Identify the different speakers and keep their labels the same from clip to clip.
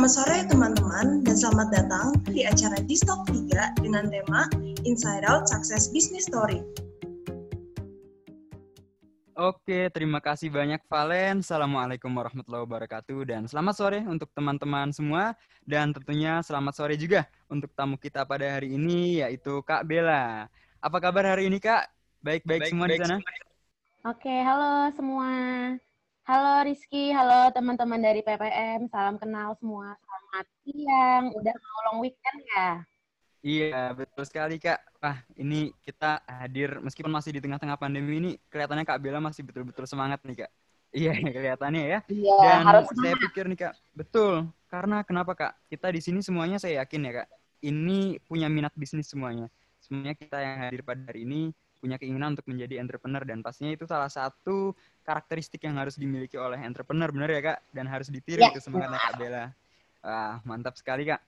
Speaker 1: Selamat sore teman-teman dan selamat datang di acara Distalk 3 dengan tema Inside Out Success Business Story.
Speaker 2: Oke, terima kasih banyak Valen. Assalamualaikum warahmatullahi wabarakatuh dan selamat sore untuk teman-teman semua dan tentunya selamat sore juga untuk tamu kita pada hari ini yaitu Kak Bella. Apa kabar hari ini Kak? Baik-baik semua baik, di sana?
Speaker 3: Oke, halo semua. Halo Rizky, halo teman-teman dari PPM, salam kenal semua. Selamat siang, udah mau long weekend ya?
Speaker 2: Iya, betul sekali Kak. Wah, ini kita hadir meskipun masih di tengah-tengah pandemi ini, kelihatannya Kak Bella masih betul-betul semangat nih Kak. Iya, kelihatannya ya.
Speaker 3: Iya,
Speaker 2: Dan
Speaker 3: harus
Speaker 2: saya pikir nih Kak, betul. Karena kenapa Kak? Kita di sini semuanya saya yakin ya Kak, ini punya minat bisnis semuanya. Semuanya kita yang hadir pada hari ini punya keinginan untuk menjadi entrepreneur. Dan pastinya itu salah satu karakteristik yang harus dimiliki oleh entrepreneur benar ya kak? Dan harus ditiru ya. itu semangatnya kak Bella. Wah mantap sekali kak.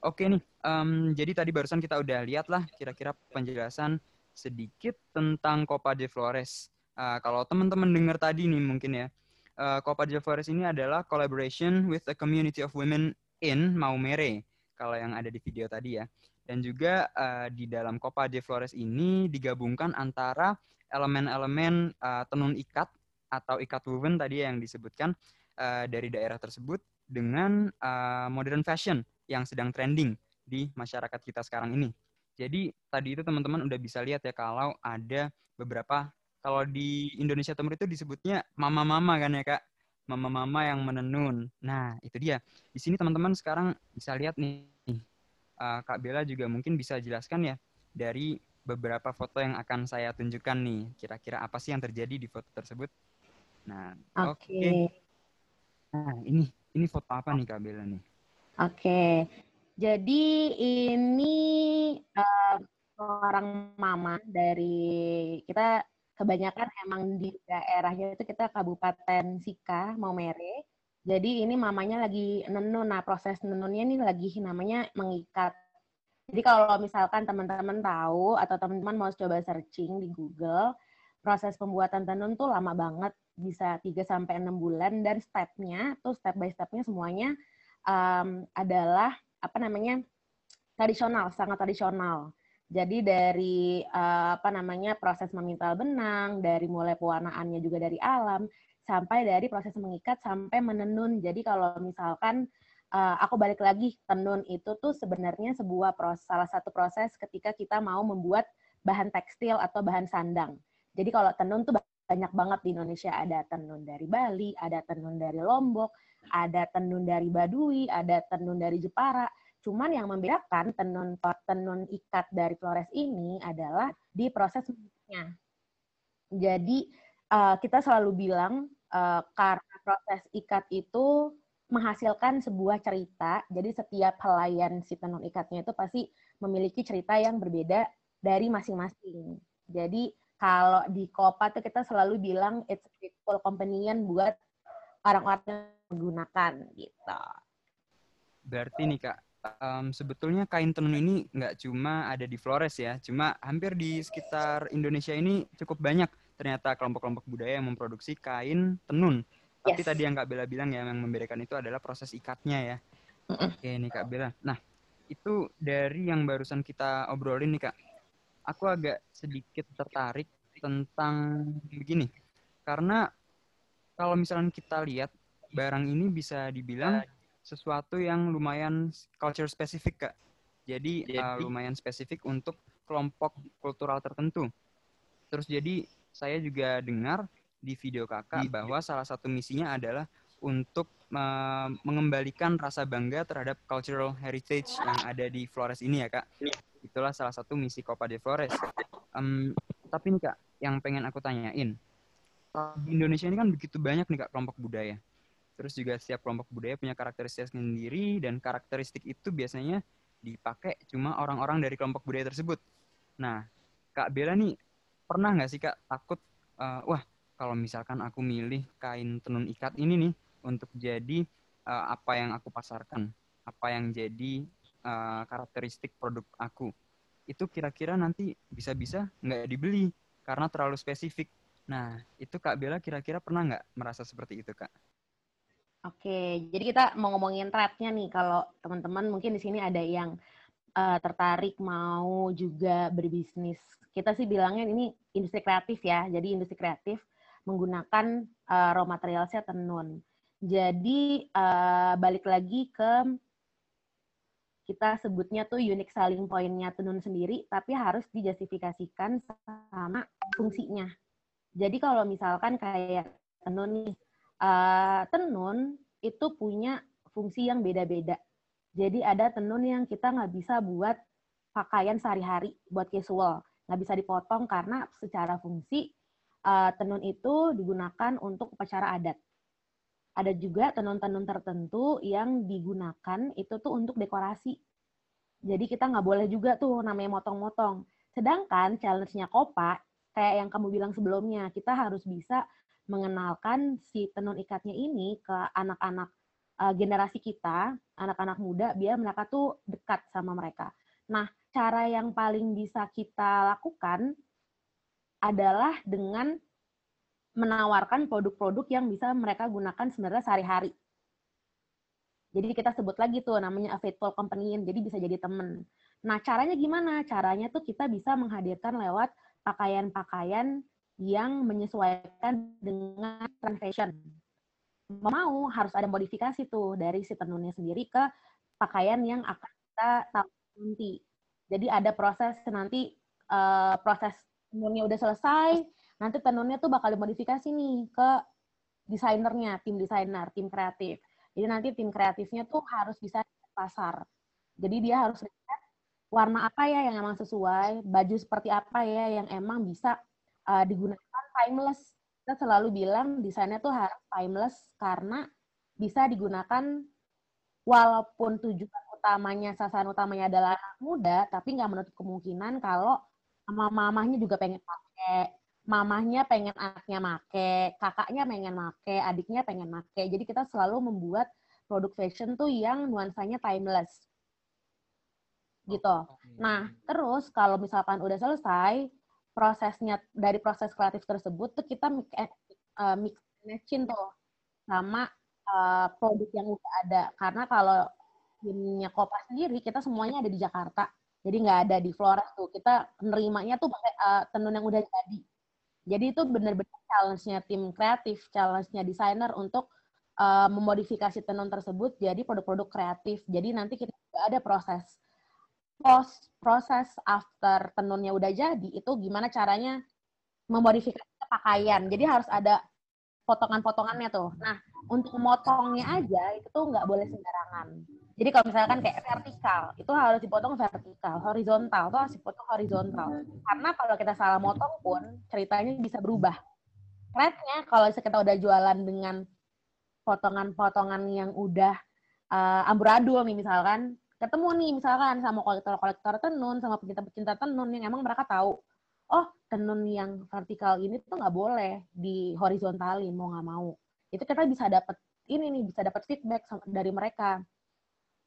Speaker 2: Oke nih um, jadi tadi barusan kita udah lihat lah kira-kira penjelasan sedikit tentang Copa de Flores. Uh, kalau teman-teman dengar tadi nih mungkin ya uh, Copa de Flores ini adalah collaboration with a community of women in Maumere kalau yang ada di video tadi ya dan juga uh, di dalam Copa de Flores ini digabungkan antara elemen-elemen uh, tenun ikat atau ikat woven tadi yang disebutkan uh, dari daerah tersebut dengan uh, modern fashion yang sedang trending di masyarakat kita sekarang ini. Jadi tadi itu teman-teman udah bisa lihat ya kalau ada beberapa kalau di Indonesia Timur itu disebutnya mama-mama kan ya kak, mama-mama yang menenun. Nah itu dia. Di sini teman-teman sekarang bisa lihat nih uh, Kak Bella juga mungkin bisa jelaskan ya dari beberapa foto yang akan saya tunjukkan nih. Kira-kira apa sih yang terjadi di foto tersebut? Nah, oke. Okay. Okay. Nah, ini ini foto apa nih Kak Bella nih?
Speaker 3: Oke. Okay. Jadi ini uh, orang mama dari kita kebanyakan emang di daerahnya itu kita Kabupaten Sika, Maumere. Jadi ini mamanya lagi nenun. Nah, proses nenunnya ini lagi namanya mengikat. Jadi kalau misalkan teman-teman tahu atau teman-teman mau coba searching di Google, proses pembuatan tenun tuh lama banget, bisa 3 sampai 6 bulan dan stepnya tuh step by stepnya semuanya um, adalah apa namanya? tradisional, sangat tradisional. Jadi dari uh, apa namanya proses memintal benang, dari mulai pewarnaannya juga dari alam, sampai dari proses mengikat sampai menenun. Jadi kalau misalkan uh, aku balik lagi tenun itu tuh sebenarnya sebuah proses salah satu proses ketika kita mau membuat bahan tekstil atau bahan sandang. Jadi kalau tenun tuh banyak banget di Indonesia ada tenun dari Bali, ada tenun dari Lombok, ada tenun dari Baduy, ada tenun dari Jepara. Cuman yang membedakan tenun tenun ikat dari Flores ini adalah di proses. Jadi uh, kita selalu bilang uh, karena proses ikat itu menghasilkan sebuah cerita. Jadi setiap helaian si tenun ikatnya itu pasti memiliki cerita yang berbeda dari masing-masing. Jadi kalau di Kopa tuh kita selalu bilang it's a beautiful companion buat orang-orang yang menggunakan gitu.
Speaker 2: Berarti nih kak, um, sebetulnya kain tenun ini nggak cuma ada di Flores ya, cuma hampir di sekitar Indonesia ini cukup banyak ternyata kelompok-kelompok budaya yang memproduksi kain tenun. Yes. Tapi tadi yang Kak Bella bilang ya, yang membedakan itu adalah proses ikatnya ya. Mm -mm. Oke nih Kak Bella. Nah, itu dari yang barusan kita obrolin nih Kak. Aku agak sedikit tertarik tentang begini. Karena kalau misalnya kita lihat barang ini bisa dibilang sesuatu yang lumayan culture spesifik Kak. Jadi, jadi uh, lumayan spesifik untuk kelompok kultural tertentu. Terus jadi saya juga dengar di video kakak gitu. bahwa salah satu misinya adalah untuk uh, mengembalikan rasa bangga terhadap cultural heritage yang ada di Flores ini ya kak. Itulah salah satu misi Copa de Flores. Um, tapi nih kak, yang pengen aku tanyain, di Indonesia ini kan begitu banyak nih kak kelompok budaya. Terus juga setiap kelompok budaya punya karakteristik sendiri dan karakteristik itu biasanya dipakai cuma orang-orang dari kelompok budaya tersebut. Nah, Kak Bella nih pernah nggak sih kak takut uh, wah kalau misalkan aku milih kain tenun ikat ini nih untuk jadi uh, apa yang aku pasarkan apa yang jadi uh, karakteristik produk aku itu kira-kira nanti bisa-bisa nggak dibeli karena terlalu spesifik nah itu kak Bella kira-kira pernah nggak merasa seperti itu kak
Speaker 3: Oke, jadi kita mau ngomongin thread-nya nih. Kalau teman-teman mungkin di sini ada yang uh, tertarik mau juga berbisnis. Kita sih bilangnya ini industri kreatif ya. Jadi industri kreatif menggunakan uh, raw materialsnya tenun. Jadi uh, balik lagi ke kita sebutnya tuh unique selling point-nya tenun sendiri, tapi harus dijustifikasikan sama fungsinya. Jadi kalau misalkan kayak tenun nih, uh, tenun itu punya fungsi yang beda-beda. Jadi ada tenun yang kita nggak bisa buat pakaian sehari-hari, buat casual. Nggak bisa dipotong karena secara fungsi uh, tenun itu digunakan untuk upacara adat. Ada juga tenun-tenun tertentu yang digunakan itu tuh untuk dekorasi. Jadi kita nggak boleh juga tuh namanya motong-motong. Sedangkan challenge-nya Kopa, kayak yang kamu bilang sebelumnya, kita harus bisa mengenalkan si tenun ikatnya ini ke anak-anak uh, generasi kita, anak-anak muda, biar mereka tuh dekat sama mereka. Nah, cara yang paling bisa kita lakukan adalah dengan menawarkan produk-produk yang bisa mereka gunakan sebenarnya sehari-hari. Jadi kita sebut lagi tuh namanya a faithful companion, jadi bisa jadi temen. Nah, caranya gimana? Caranya tuh kita bisa menghadirkan lewat pakaian-pakaian yang menyesuaikan dengan trend fashion. Mau harus ada modifikasi tuh dari si tenunnya sendiri ke pakaian yang akan kita tahu nanti. Jadi ada proses nanti uh, proses tenunnya udah selesai, nanti tenunnya tuh bakal dimodifikasi nih ke desainernya, tim desainer, tim kreatif. Jadi nanti tim kreatifnya tuh harus bisa pasar. Jadi dia harus lihat warna apa ya yang emang sesuai, baju seperti apa ya yang emang bisa uh, digunakan timeless. Kita selalu bilang desainnya tuh harus timeless karena bisa digunakan walaupun tujuan utamanya, sasaran utamanya adalah anak muda, tapi nggak menutup kemungkinan kalau mama-mamahnya juga pengen pakai, mamahnya pengen anaknya make, kakaknya pengen make, adiknya pengen make. Jadi kita selalu membuat produk fashion tuh yang nuansanya timeless. Gitu. Nah, terus kalau misalkan udah selesai, prosesnya dari proses kreatif tersebut tuh kita mix, uh, mix matching tuh sama uh, produk yang udah ada. Karena kalau timnya Kopa sendiri, kita semuanya ada di Jakarta. Jadi nggak ada di Flores tuh. Kita nerimanya tuh pakai uh, tenun yang udah jadi. Jadi itu benar-benar challenge-nya tim kreatif, challenge-nya desainer untuk uh, memodifikasi tenun tersebut jadi produk-produk kreatif. Jadi nanti kita juga ada proses post proses after tenunnya udah jadi itu gimana caranya memodifikasi pakaian. Jadi harus ada potongan-potongannya tuh. Nah, untuk memotongnya aja itu tuh nggak boleh sembarangan. Jadi kalau misalkan kayak vertikal, itu harus dipotong vertikal. Horizontal tuh harus dipotong horizontal. Karena kalau kita salah motong pun ceritanya bisa berubah. Threadnya kalau kita udah jualan dengan potongan-potongan yang udah uh, amburadul nih misalkan, ketemu nih misalkan sama kolektor-kolektor tenun, sama pecinta-pecinta tenun yang emang mereka tahu, oh tenun yang vertikal ini tuh nggak boleh di horizontalin mau nggak mau. Itu kita bisa dapat ini nih bisa dapat feedback dari mereka.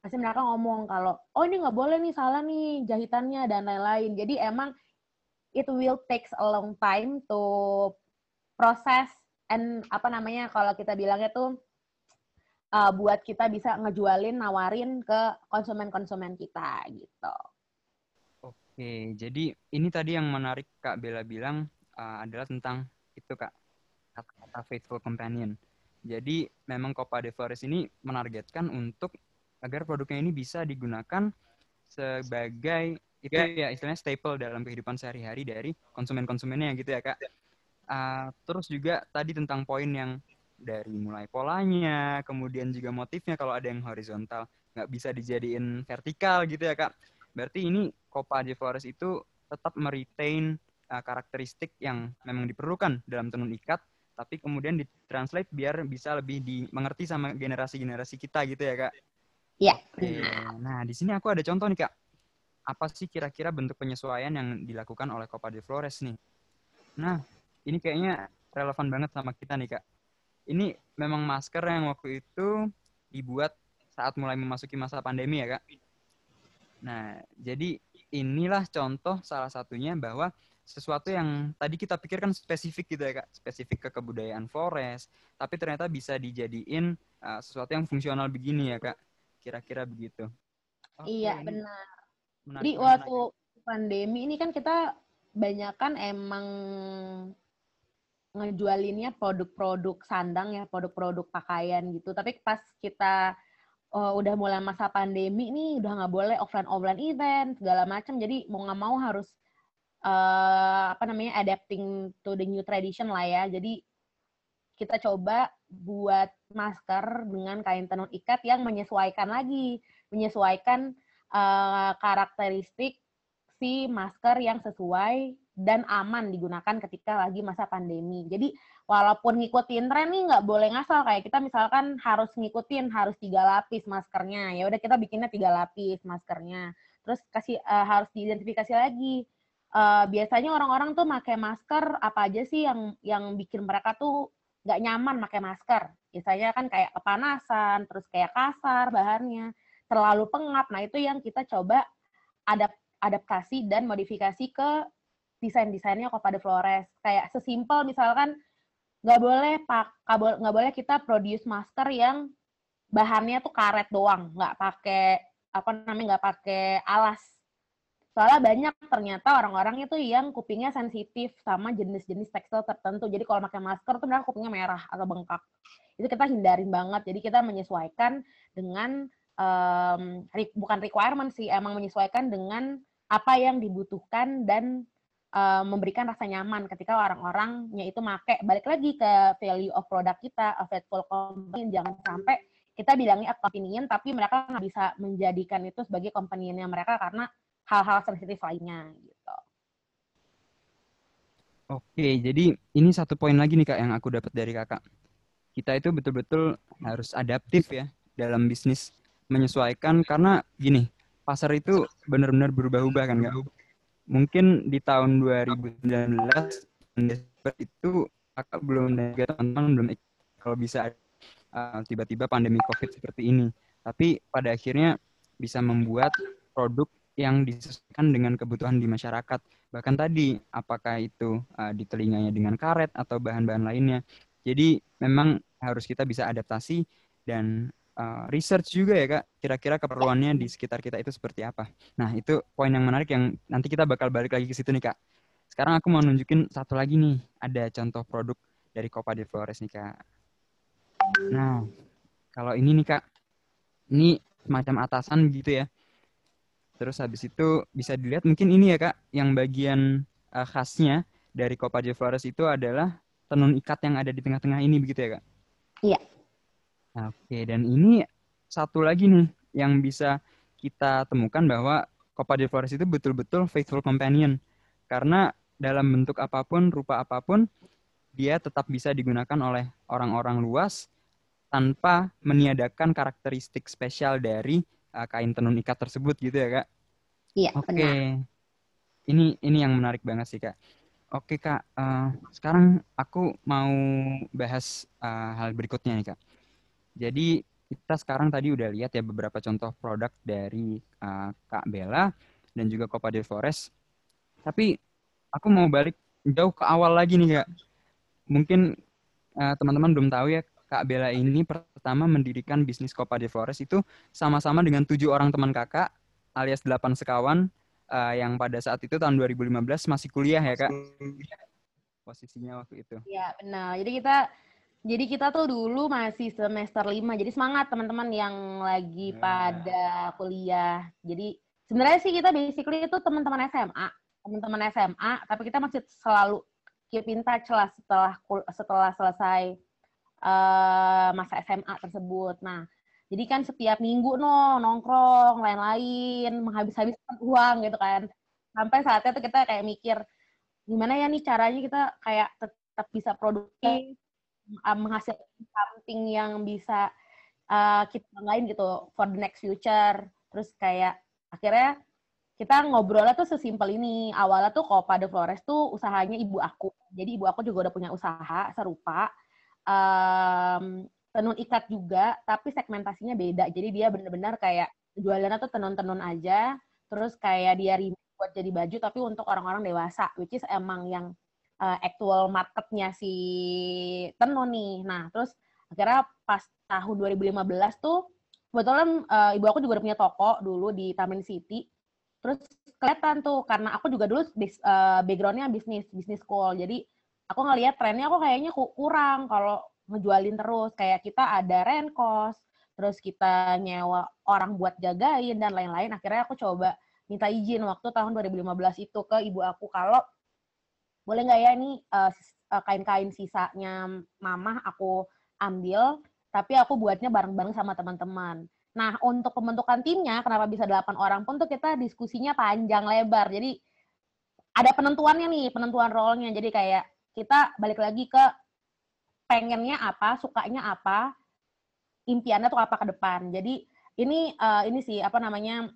Speaker 3: Pasti mereka ngomong kalau oh ini nggak boleh nih salah nih jahitannya dan lain-lain. Jadi emang it will takes a long time to proses and apa namanya kalau kita bilangnya tuh uh, buat kita bisa ngejualin nawarin ke konsumen-konsumen kita gitu.
Speaker 2: Oke, jadi ini tadi yang menarik Kak Bella bilang uh, adalah tentang itu Kak, kata-kata faithful companion. Jadi memang Copa de Flores ini menargetkan untuk agar produknya ini bisa digunakan sebagai itu ya, ya istilahnya staple dalam kehidupan sehari-hari dari konsumen-konsumennya gitu ya Kak. Uh, terus juga tadi tentang poin yang dari mulai polanya, kemudian juga motifnya kalau ada yang horizontal nggak bisa dijadiin vertikal gitu ya Kak. Berarti ini Copa de Flores itu tetap meretain uh, karakteristik yang memang diperlukan dalam tenun ikat, tapi kemudian ditranslate biar bisa lebih dimengerti sama generasi-generasi kita gitu ya kak?
Speaker 3: Iya.
Speaker 2: Nah di sini aku ada contoh nih kak. Apa sih kira-kira bentuk penyesuaian yang dilakukan oleh Copa de Flores nih? Nah ini kayaknya relevan banget sama kita nih kak. Ini memang masker yang waktu itu dibuat saat mulai memasuki masa pandemi ya kak. Nah, jadi inilah contoh salah satunya bahwa sesuatu yang tadi kita pikirkan spesifik gitu ya kak, spesifik ke kebudayaan Flores, tapi ternyata bisa dijadiin uh, sesuatu yang fungsional begini ya kak, kira-kira begitu.
Speaker 3: Okay. Iya benar. Menarik Jadi waktu ya. pandemi ini kan kita banyak kan emang ngejualinnya produk-produk sandang ya, produk-produk pakaian gitu. Tapi pas kita uh, udah mulai masa pandemi nih, udah nggak boleh offline offline event segala macam. Jadi mau nggak mau harus uh, apa namanya adapting to the new tradition lah ya. Jadi kita coba buat masker dengan kain tenun ikat yang menyesuaikan lagi, menyesuaikan uh, karakteristik si masker yang sesuai dan aman digunakan ketika lagi masa pandemi. Jadi walaupun ngikutin tren nih nggak boleh ngasal kayak kita misalkan harus ngikutin harus tiga lapis maskernya. Ya udah kita bikinnya tiga lapis maskernya. Terus kasih uh, harus diidentifikasi lagi uh, biasanya orang-orang tuh pakai masker apa aja sih yang yang bikin mereka tuh nggak nyaman pakai masker. Biasanya kan kayak kepanasan, terus kayak kasar bahannya, terlalu pengap. Nah itu yang kita coba adap adaptasi dan modifikasi ke desain-desainnya Copa de Flores. Kayak sesimpel misalkan nggak boleh pak nggak boleh kita produce masker yang bahannya tuh karet doang, nggak pakai apa namanya nggak pakai alas Soalnya banyak ternyata orang-orang itu yang kupingnya sensitif sama jenis-jenis tekstil tertentu. Jadi kalau pakai masker tuh mereka kupingnya merah atau bengkak. Itu kita hindarin banget. Jadi kita menyesuaikan dengan um, bukan requirement sih, emang menyesuaikan dengan apa yang dibutuhkan dan um, memberikan rasa nyaman ketika orang-orangnya itu make. Balik lagi ke value of product kita, a faithful company. Jangan sampai kita bilangnya a convenient, tapi mereka nggak bisa menjadikan itu sebagai companion mereka karena hal-hal sensitif lainnya gitu.
Speaker 2: Oke, jadi ini satu poin lagi nih kak yang aku dapat dari kakak. Kita itu betul-betul harus adaptif ya dalam bisnis menyesuaikan karena gini pasar itu benar-benar berubah-ubah kan kak. Mungkin di tahun 2019 itu kakak belum juga teman-teman belum kalau bisa uh, tiba-tiba pandemi covid seperti ini. Tapi pada akhirnya bisa membuat produk yang disesuaikan dengan kebutuhan di masyarakat. Bahkan tadi, apakah itu uh, di telinganya dengan karet atau bahan-bahan lainnya. Jadi memang harus kita bisa adaptasi dan uh, research juga ya kak, kira-kira keperluannya di sekitar kita itu seperti apa. Nah itu poin yang menarik yang nanti kita bakal balik lagi ke situ nih kak. Sekarang aku mau nunjukin satu lagi nih, ada contoh produk dari Copa de Flores nih kak. Nah, kalau ini nih kak, ini semacam atasan gitu ya Terus habis itu bisa dilihat mungkin ini ya kak, yang bagian uh, khasnya dari Copa de Flores itu adalah tenun ikat yang ada di tengah-tengah ini begitu ya kak?
Speaker 3: Iya.
Speaker 2: Oke, dan ini satu lagi nih yang bisa kita temukan bahwa Copa de Flores itu betul-betul faithful companion. Karena dalam bentuk apa pun, rupa apa pun, dia tetap bisa digunakan oleh orang-orang luas tanpa meniadakan karakteristik spesial dari uh, kain tenun ikat tersebut gitu ya kak?
Speaker 3: Iya.
Speaker 2: Oke. Okay. Ini ini yang menarik banget sih kak. Oke kak, uh, sekarang aku mau bahas uh, hal berikutnya nih kak. Jadi kita sekarang tadi udah lihat ya beberapa contoh produk dari uh, Kak Bella dan juga Copa de Forest. Tapi aku mau balik jauh ke awal lagi nih kak. Mungkin teman teman-teman belum tahu ya Kak Bella ini pertama mendirikan bisnis Copa de Flores itu sama-sama dengan tujuh orang teman kakak alias delapan sekawan uh, yang pada saat itu tahun 2015 masih kuliah ya kak posisinya waktu itu.
Speaker 3: Iya benar. Jadi kita jadi kita tuh dulu masih semester lima. Jadi semangat teman-teman yang lagi nah. pada kuliah. Jadi sebenarnya sih kita basically itu teman-teman SMA, teman-teman SMA, tapi kita masih selalu keep in touch lah setelah setelah selesai uh, masa SMA tersebut. Nah, jadi kan setiap minggu no nongkrong lain-lain menghabis-habiskan uang gitu kan. Sampai saatnya tuh kita kayak mikir gimana ya nih caranya kita kayak tetap bisa produktif uh, menghasilkan something yang bisa uh, kita lain gitu for the next future. Terus kayak akhirnya kita ngobrolnya tuh sesimpel ini. Awalnya tuh kalau pada Flores tuh usahanya ibu aku. Jadi ibu aku juga udah punya usaha serupa um, tenun ikat juga, tapi segmentasinya beda. Jadi dia benar-benar kayak jualannya tuh tenun-tenun aja, terus kayak dia buat jadi baju tapi untuk orang-orang dewasa which is emang yang uh, actual marketnya si tenun nih. Nah terus akhirnya pas tahun 2015 tuh kebetulan uh, ibu aku juga udah punya toko dulu di Taman City. Terus kelihatan tuh karena aku juga dulu bis, uh, backgroundnya bisnis bisnis school. Jadi aku ngelihat trennya aku kayaknya kurang kalau ngejualin terus. Kayak kita ada rent cost terus kita nyewa orang buat jagain dan lain-lain. Akhirnya aku coba minta izin waktu tahun 2015 itu ke ibu aku. Kalau boleh nggak ya ini uh, kain-kain sisanya mama aku ambil tapi aku buatnya bareng-bareng sama teman-teman. Nah, untuk pembentukan timnya, kenapa bisa 8 orang pun tuh kita diskusinya panjang lebar. Jadi, ada penentuannya nih, penentuan role-nya. Jadi kayak kita balik lagi ke pengennya apa, sukanya apa, impiannya tuh apa ke depan. Jadi ini uh, ini sih apa namanya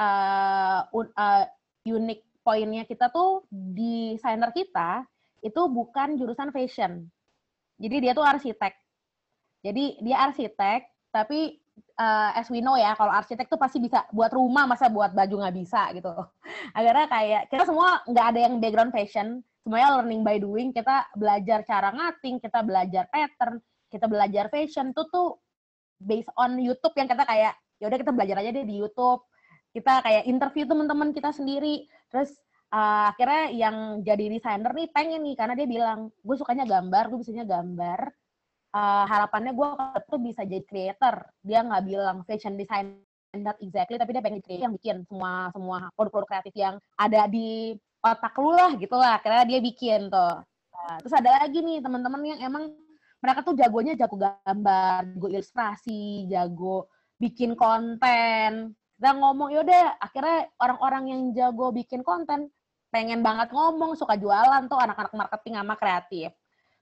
Speaker 3: uh, uh, unik poinnya kita tuh desainer kita itu bukan jurusan fashion. Jadi dia tuh arsitek. Jadi dia arsitek, tapi uh, as we know ya, kalau arsitek tuh pasti bisa buat rumah, masa buat baju nggak bisa gitu. Akhirnya kayak kita semua nggak ada yang background fashion, semuanya learning by doing. Kita belajar cara ngating, kita belajar pattern, kita belajar fashion. Itu tuh based on YouTube yang kita kayak ya udah kita belajar aja deh di YouTube kita kayak interview teman-teman kita sendiri. Terus uh, akhirnya yang jadi desainer nih pengen nih karena dia bilang gue sukanya gambar gue bisanya gambar. Uh, harapannya gue tuh bisa jadi creator. Dia nggak bilang fashion design not exactly tapi dia pengen creator yang bikin semua semua produk-produk kreatif yang ada di otak lu lah gitu lah. Karena dia bikin tuh. Nah, terus ada lagi nih teman-teman yang emang mereka tuh jagonya jago gambar, jago ilustrasi, jago bikin konten. Dan ngomong yaudah akhirnya orang-orang yang jago bikin konten pengen banget ngomong, suka jualan tuh anak-anak marketing sama kreatif.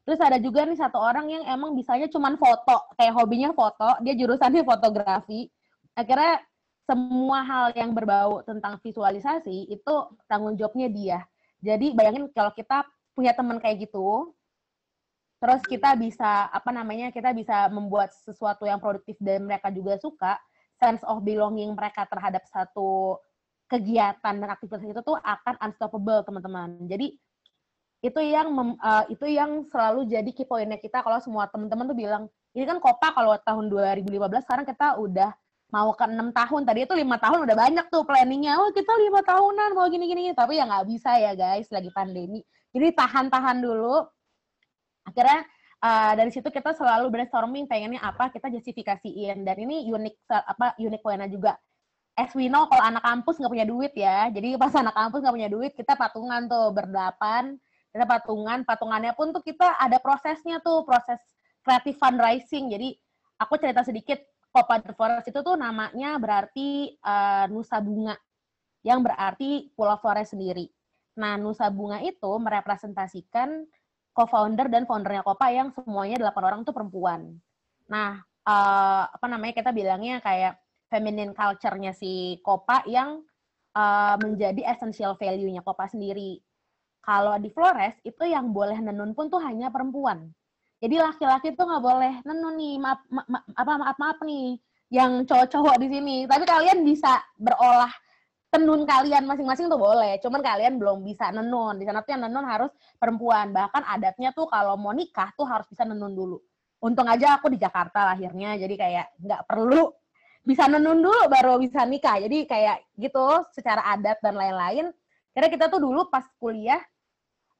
Speaker 3: Terus ada juga nih satu orang yang emang bisanya cuman foto, kayak hobinya foto, dia jurusannya fotografi. Akhirnya semua hal yang berbau tentang visualisasi itu tanggung jawabnya dia. Jadi bayangin kalau kita punya teman kayak gitu, terus kita bisa apa namanya kita bisa membuat sesuatu yang produktif dan mereka juga suka sense of belonging mereka terhadap satu kegiatan dan aktivitas itu tuh akan unstoppable teman-teman. Jadi itu yang mem, uh, itu yang selalu jadi key pointnya kita kalau semua teman-teman tuh bilang ini kan Kopa kalau tahun 2015 sekarang kita udah mau ke enam tahun. Tadi itu lima tahun udah banyak tuh planningnya. Oh kita lima tahunan mau gini gini tapi ya nggak bisa ya guys. Lagi pandemi. Jadi tahan-tahan dulu. Akhirnya uh, dari situ kita selalu brainstorming pengennya apa kita justifikasiin. Dan ini unik apa unik poinnya juga. As we know kalau anak kampus nggak punya duit ya. Jadi pas anak kampus nggak punya duit kita patungan tuh berdelapan kita patungan patungannya pun tuh kita ada prosesnya tuh proses kreatif fundraising. Jadi aku cerita sedikit Copa the Forest itu tuh namanya berarti uh, Nusa Bunga yang berarti Pulau Flores sendiri. Nah, Nusa Bunga itu merepresentasikan co-founder dan foundernya Kopa yang semuanya delapan orang tuh perempuan. Nah, uh, apa namanya kita bilangnya kayak feminine culture-nya si Kopa yang uh, menjadi essential value-nya Kopa sendiri. Kalau di Flores itu yang boleh nenun pun tuh hanya perempuan. Jadi laki-laki tuh nggak boleh nenun nih, maaf, ma apa maaf maaf nih, yang cowok-cowok di sini. Tapi kalian bisa berolah tenun kalian masing-masing tuh boleh, cuman kalian belum bisa nenun. Di sana tuh yang nenun harus perempuan. Bahkan adatnya tuh kalau mau nikah tuh harus bisa nenun dulu. Untung aja aku di Jakarta lahirnya, jadi kayak nggak perlu bisa nenun dulu baru bisa nikah. Jadi kayak gitu secara adat dan lain-lain. Karena kita tuh dulu pas kuliah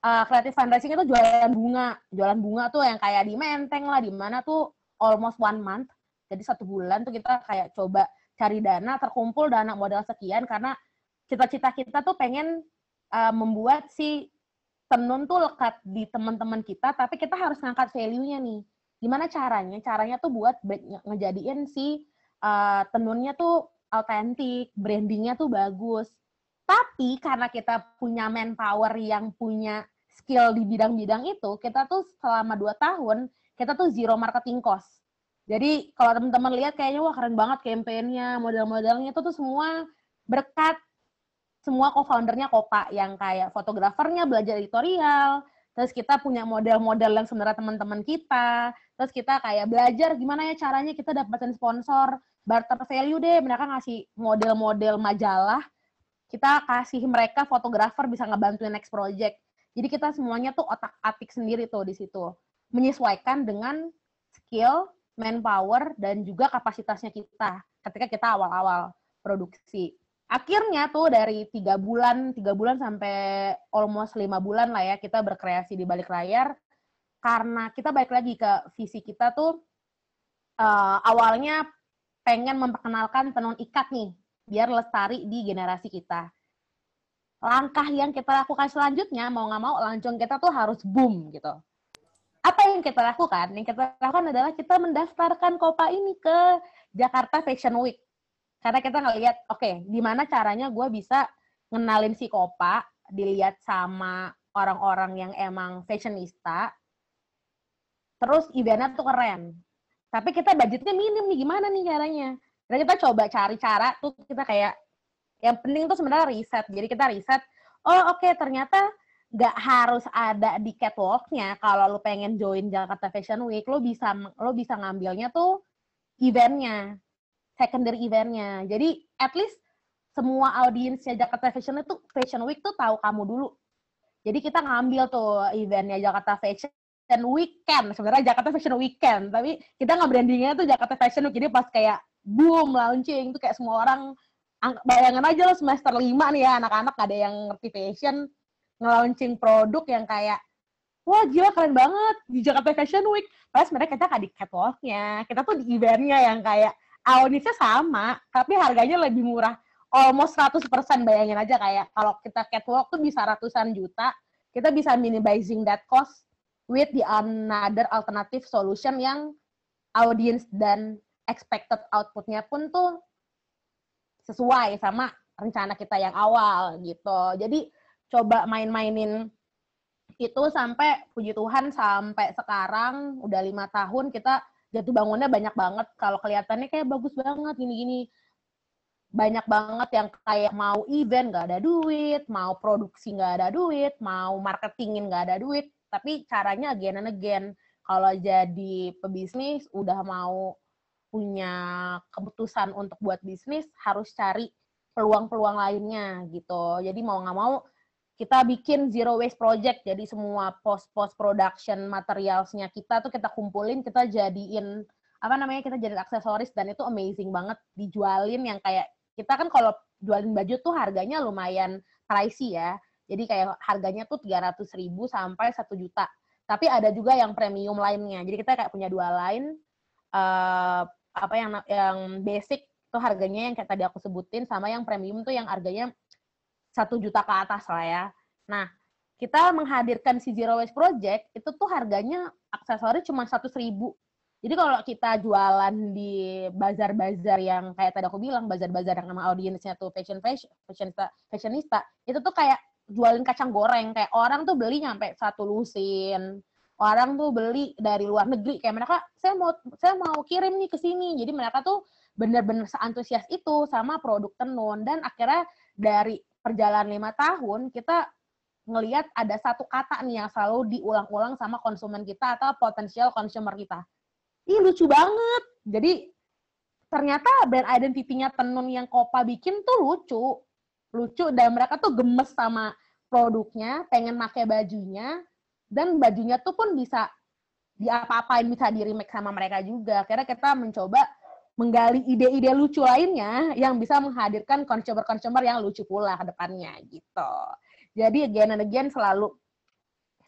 Speaker 3: uh, creative fundraising itu jualan bunga, jualan bunga tuh yang kayak di Menteng lah, di mana tuh almost one month. Jadi satu bulan tuh kita kayak coba cari dana, terkumpul dana modal sekian karena cita-cita kita tuh pengen uh, membuat si tenun tuh lekat di teman-teman kita, tapi kita harus ngangkat value-nya nih. Gimana caranya? Caranya tuh buat ngejadiin si uh, tenunnya tuh autentik, brandingnya tuh bagus. Tapi karena kita punya manpower yang punya skill di bidang-bidang itu, kita tuh selama dua tahun, kita tuh zero marketing cost. Jadi kalau teman-teman lihat kayaknya wah keren banget campaign-nya, model-modelnya itu tuh semua berkat semua co-foundernya Kopa yang kayak fotografernya belajar editorial, terus kita punya model-model yang sebenarnya teman-teman kita, terus kita kayak belajar gimana ya caranya kita dapetin sponsor, barter value deh, mereka ngasih model-model majalah, kita kasih mereka fotografer bisa ngebantuin next project. Jadi kita semuanya tuh otak-atik sendiri tuh di situ. Menyesuaikan dengan skill, manpower, dan juga kapasitasnya kita ketika kita awal-awal produksi. Akhirnya tuh dari tiga bulan, tiga bulan sampai almost lima bulan lah ya kita berkreasi di balik layar. Karena kita balik lagi ke visi kita tuh uh, awalnya pengen memperkenalkan tenun ikat nih biar lestari di generasi kita. Langkah yang kita lakukan selanjutnya mau nggak mau lancung kita tuh harus boom gitu apa yang kita lakukan? Yang kita lakukan adalah kita mendaftarkan Kopa ini ke Jakarta Fashion Week. Karena kita ngelihat, oke, okay, gimana caranya gue bisa ngenalin si Kopa, dilihat sama orang-orang yang emang fashionista, terus eventnya tuh keren. Tapi kita budgetnya minim nih, gimana nih caranya? Dan kita coba cari cara tuh kita kayak, yang penting tuh sebenarnya riset. Jadi kita riset, oh oke okay, ternyata nggak harus ada di catwalknya kalau lu pengen join Jakarta Fashion Week lu bisa lu bisa ngambilnya tuh eventnya secondary eventnya. Jadi at least semua audiensnya Jakarta Fashion itu Fashion Week tuh tahu kamu dulu. Jadi kita ngambil tuh eventnya Jakarta Fashion Weekend. Sebenarnya Jakarta Fashion Weekend tapi kita nggak brandingnya tuh Jakarta Fashion Week. Jadi pas kayak boom launching tuh kayak semua orang bayangan aja lo semester lima nih ya anak-anak ada yang ngerti fashion nge-launching produk yang kayak wah gila keren banget di Jakarta Fashion Week. Padahal sebenarnya kita nggak di catwalknya, kita tuh di eventnya yang kayak auditnya sama, tapi harganya lebih murah. Almost 100% bayangin aja kayak kalau kita catwalk tuh bisa ratusan juta, kita bisa minimizing that cost with the another alternative solution yang audience dan expected outputnya pun tuh sesuai sama rencana kita yang awal gitu. Jadi coba main-mainin itu sampai puji Tuhan sampai sekarang udah lima tahun kita jatuh bangunnya banyak banget. Kalau kelihatannya kayak bagus banget gini-gini. Banyak banget yang kayak mau event nggak ada duit mau produksi nggak ada duit mau marketingin nggak ada duit. Tapi caranya again and again. Kalau jadi pebisnis udah mau punya keputusan untuk buat bisnis harus cari peluang-peluang lainnya gitu. Jadi mau nggak mau kita bikin zero waste project jadi semua post post production materialsnya kita tuh kita kumpulin kita jadiin apa namanya kita jadi aksesoris dan itu amazing banget. Dijualin yang kayak kita kan kalau jualin baju tuh harganya lumayan pricey ya. Jadi kayak harganya tuh tiga ratus ribu sampai satu juta. Tapi ada juga yang premium lainnya. Jadi kita kayak punya dua line uh, apa yang yang basic tuh harganya yang kayak tadi aku sebutin sama yang premium tuh yang harganya satu juta ke atas lah ya. Nah, kita menghadirkan si Zero Waste Project itu tuh harganya aksesoris cuma satu ribu. Jadi kalau kita jualan di bazar-bazar yang kayak tadi aku bilang, bazar-bazar yang sama audiensnya tuh fashion fashion fashionista, fashionista, itu tuh kayak jualin kacang goreng. Kayak orang tuh beli nyampe satu lusin. Orang tuh beli dari luar negeri. Kayak mereka, saya mau saya mau kirim nih ke sini. Jadi mereka tuh bener-bener seantusias itu sama produk tenun. Dan akhirnya dari perjalanan lima tahun kita ngelihat ada satu kata nih yang selalu diulang-ulang sama konsumen kita atau potensial consumer kita. Ih lucu banget. Jadi ternyata brand identity-nya tenun yang Kopa bikin tuh lucu. Lucu dan mereka tuh gemes sama produknya, pengen pakai bajunya, dan bajunya tuh pun bisa diapa-apain, bisa di remake sama mereka juga. Karena kita mencoba menggali ide-ide lucu lainnya yang bisa menghadirkan consumer-consumer yang lucu pula ke depannya gitu. Jadi again and again selalu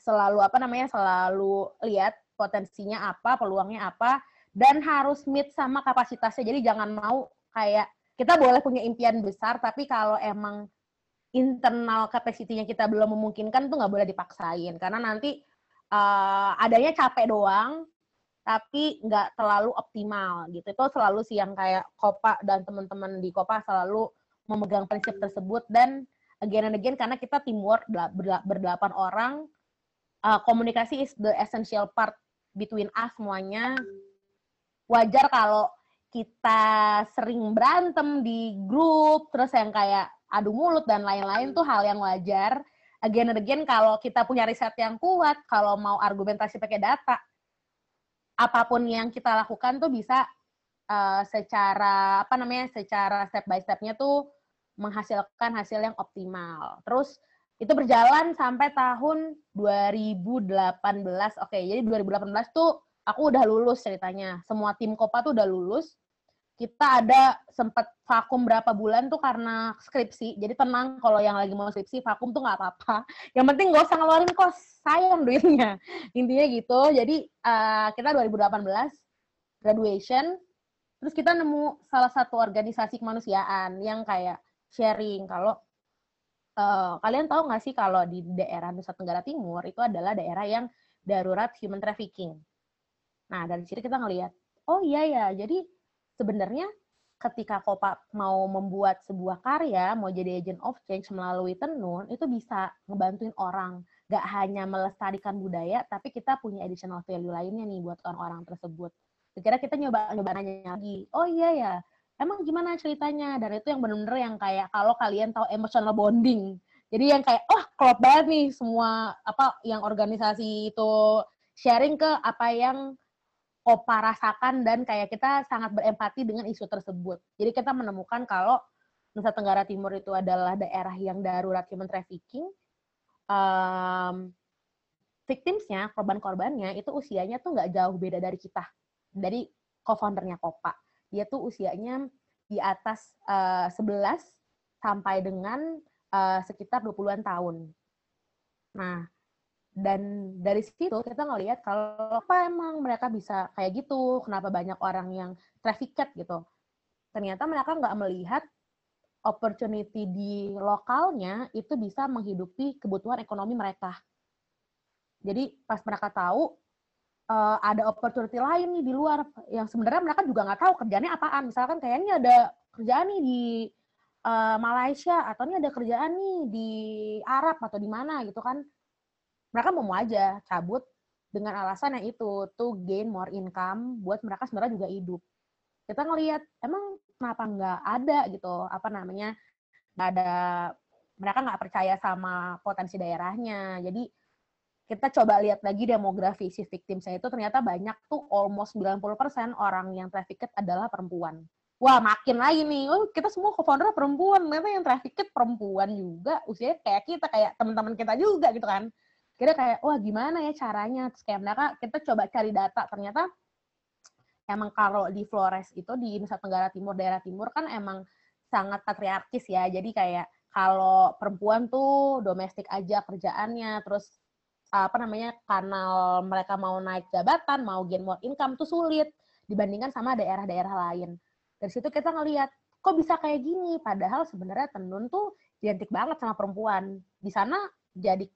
Speaker 3: selalu apa namanya selalu lihat potensinya apa, peluangnya apa dan harus meet sama kapasitasnya. Jadi jangan mau kayak kita boleh punya impian besar tapi kalau emang internal capacity-nya kita belum memungkinkan tuh nggak boleh dipaksain karena nanti uh, adanya capek doang tapi nggak terlalu optimal gitu. Itu selalu sih yang kayak Kopa dan teman-teman di Kopa selalu memegang prinsip tersebut dan again and again karena kita teamwork berdelapan orang uh, komunikasi is the essential part between us semuanya. Wajar kalau kita sering berantem di grup terus yang kayak adu mulut dan lain-lain tuh hal yang wajar. Again and again kalau kita punya riset yang kuat, kalau mau argumentasi pakai data, apa pun yang kita lakukan tuh bisa uh, secara apa namanya secara step by stepnya tuh menghasilkan hasil yang optimal. Terus itu berjalan sampai tahun 2018. Oke, jadi 2018 tuh aku udah lulus ceritanya. Semua tim Kopa tuh udah lulus. Kita ada sempat vakum berapa bulan tuh karena skripsi. Jadi tenang kalau yang lagi mau skripsi vakum tuh nggak apa-apa. Yang penting gak usah ngeluarin kos, sayang duitnya. Intinya gitu. Jadi uh, kita 2018 graduation, terus kita nemu salah satu organisasi kemanusiaan yang kayak sharing kalau uh, kalian tahu nggak sih kalau di daerah Nusa Tenggara Timur itu adalah daerah yang darurat human trafficking. Nah, dari sini kita ngelihat, oh iya ya, jadi sebenarnya ketika Kopa mau membuat sebuah karya, mau jadi agent of change melalui tenun, itu bisa ngebantuin orang. Gak hanya melestarikan budaya, tapi kita punya additional value lainnya nih buat orang-orang tersebut. Kira kita nyoba nyoba nanya lagi, oh iya ya, emang gimana ceritanya? Dan itu yang bener-bener yang kayak kalau kalian tahu emotional bonding. Jadi yang kayak, oh klop banget nih semua apa yang organisasi itu sharing ke apa yang Opa rasakan dan kayak kita sangat berempati dengan isu tersebut. Jadi kita menemukan kalau Nusa Tenggara Timur itu adalah daerah yang darurat human trafficking. Um, victimsnya, korban-korbannya itu usianya tuh nggak jauh beda dari kita, dari co-foundernya Kopa. Dia tuh usianya di atas uh, 11 sampai dengan uh, sekitar 20-an tahun. Nah, dan dari situ kita ngelihat kalau apa emang mereka bisa kayak gitu kenapa banyak orang yang trafficked gitu. Ternyata mereka nggak melihat opportunity di lokalnya itu bisa menghidupi kebutuhan ekonomi mereka. Jadi pas mereka tahu uh, ada opportunity lain nih di luar yang sebenarnya mereka juga nggak tahu kerjanya apaan. Misalkan kayaknya ada kerjaan nih di uh, Malaysia atau ini ada kerjaan nih di Arab atau di mana gitu kan mereka mau aja cabut dengan alasan yang itu tuh gain more income buat mereka sebenarnya juga hidup kita ngelihat emang kenapa nggak ada gitu apa namanya nggak ada mereka nggak percaya sama potensi daerahnya jadi kita coba lihat lagi demografi si victim saya itu ternyata banyak tuh almost 90% orang yang trafficked adalah perempuan. Wah, makin lagi nih. Oh, kita semua co-founder perempuan. Ternyata yang trafficked perempuan juga. Usianya kayak kita, kayak teman-teman kita juga gitu kan kita kayak wah gimana ya caranya? Terus kayak mereka kita coba cari data. Ternyata emang kalau di Flores itu di Nusa Tenggara Timur daerah timur kan emang sangat patriarkis ya. Jadi kayak kalau perempuan tuh domestik aja kerjaannya terus apa namanya kanal mereka mau naik jabatan mau gain more income tuh sulit dibandingkan sama daerah-daerah lain. Dari situ kita ngelihat kok bisa kayak gini? Padahal sebenarnya tenun tuh identik banget sama perempuan. Di sana jadi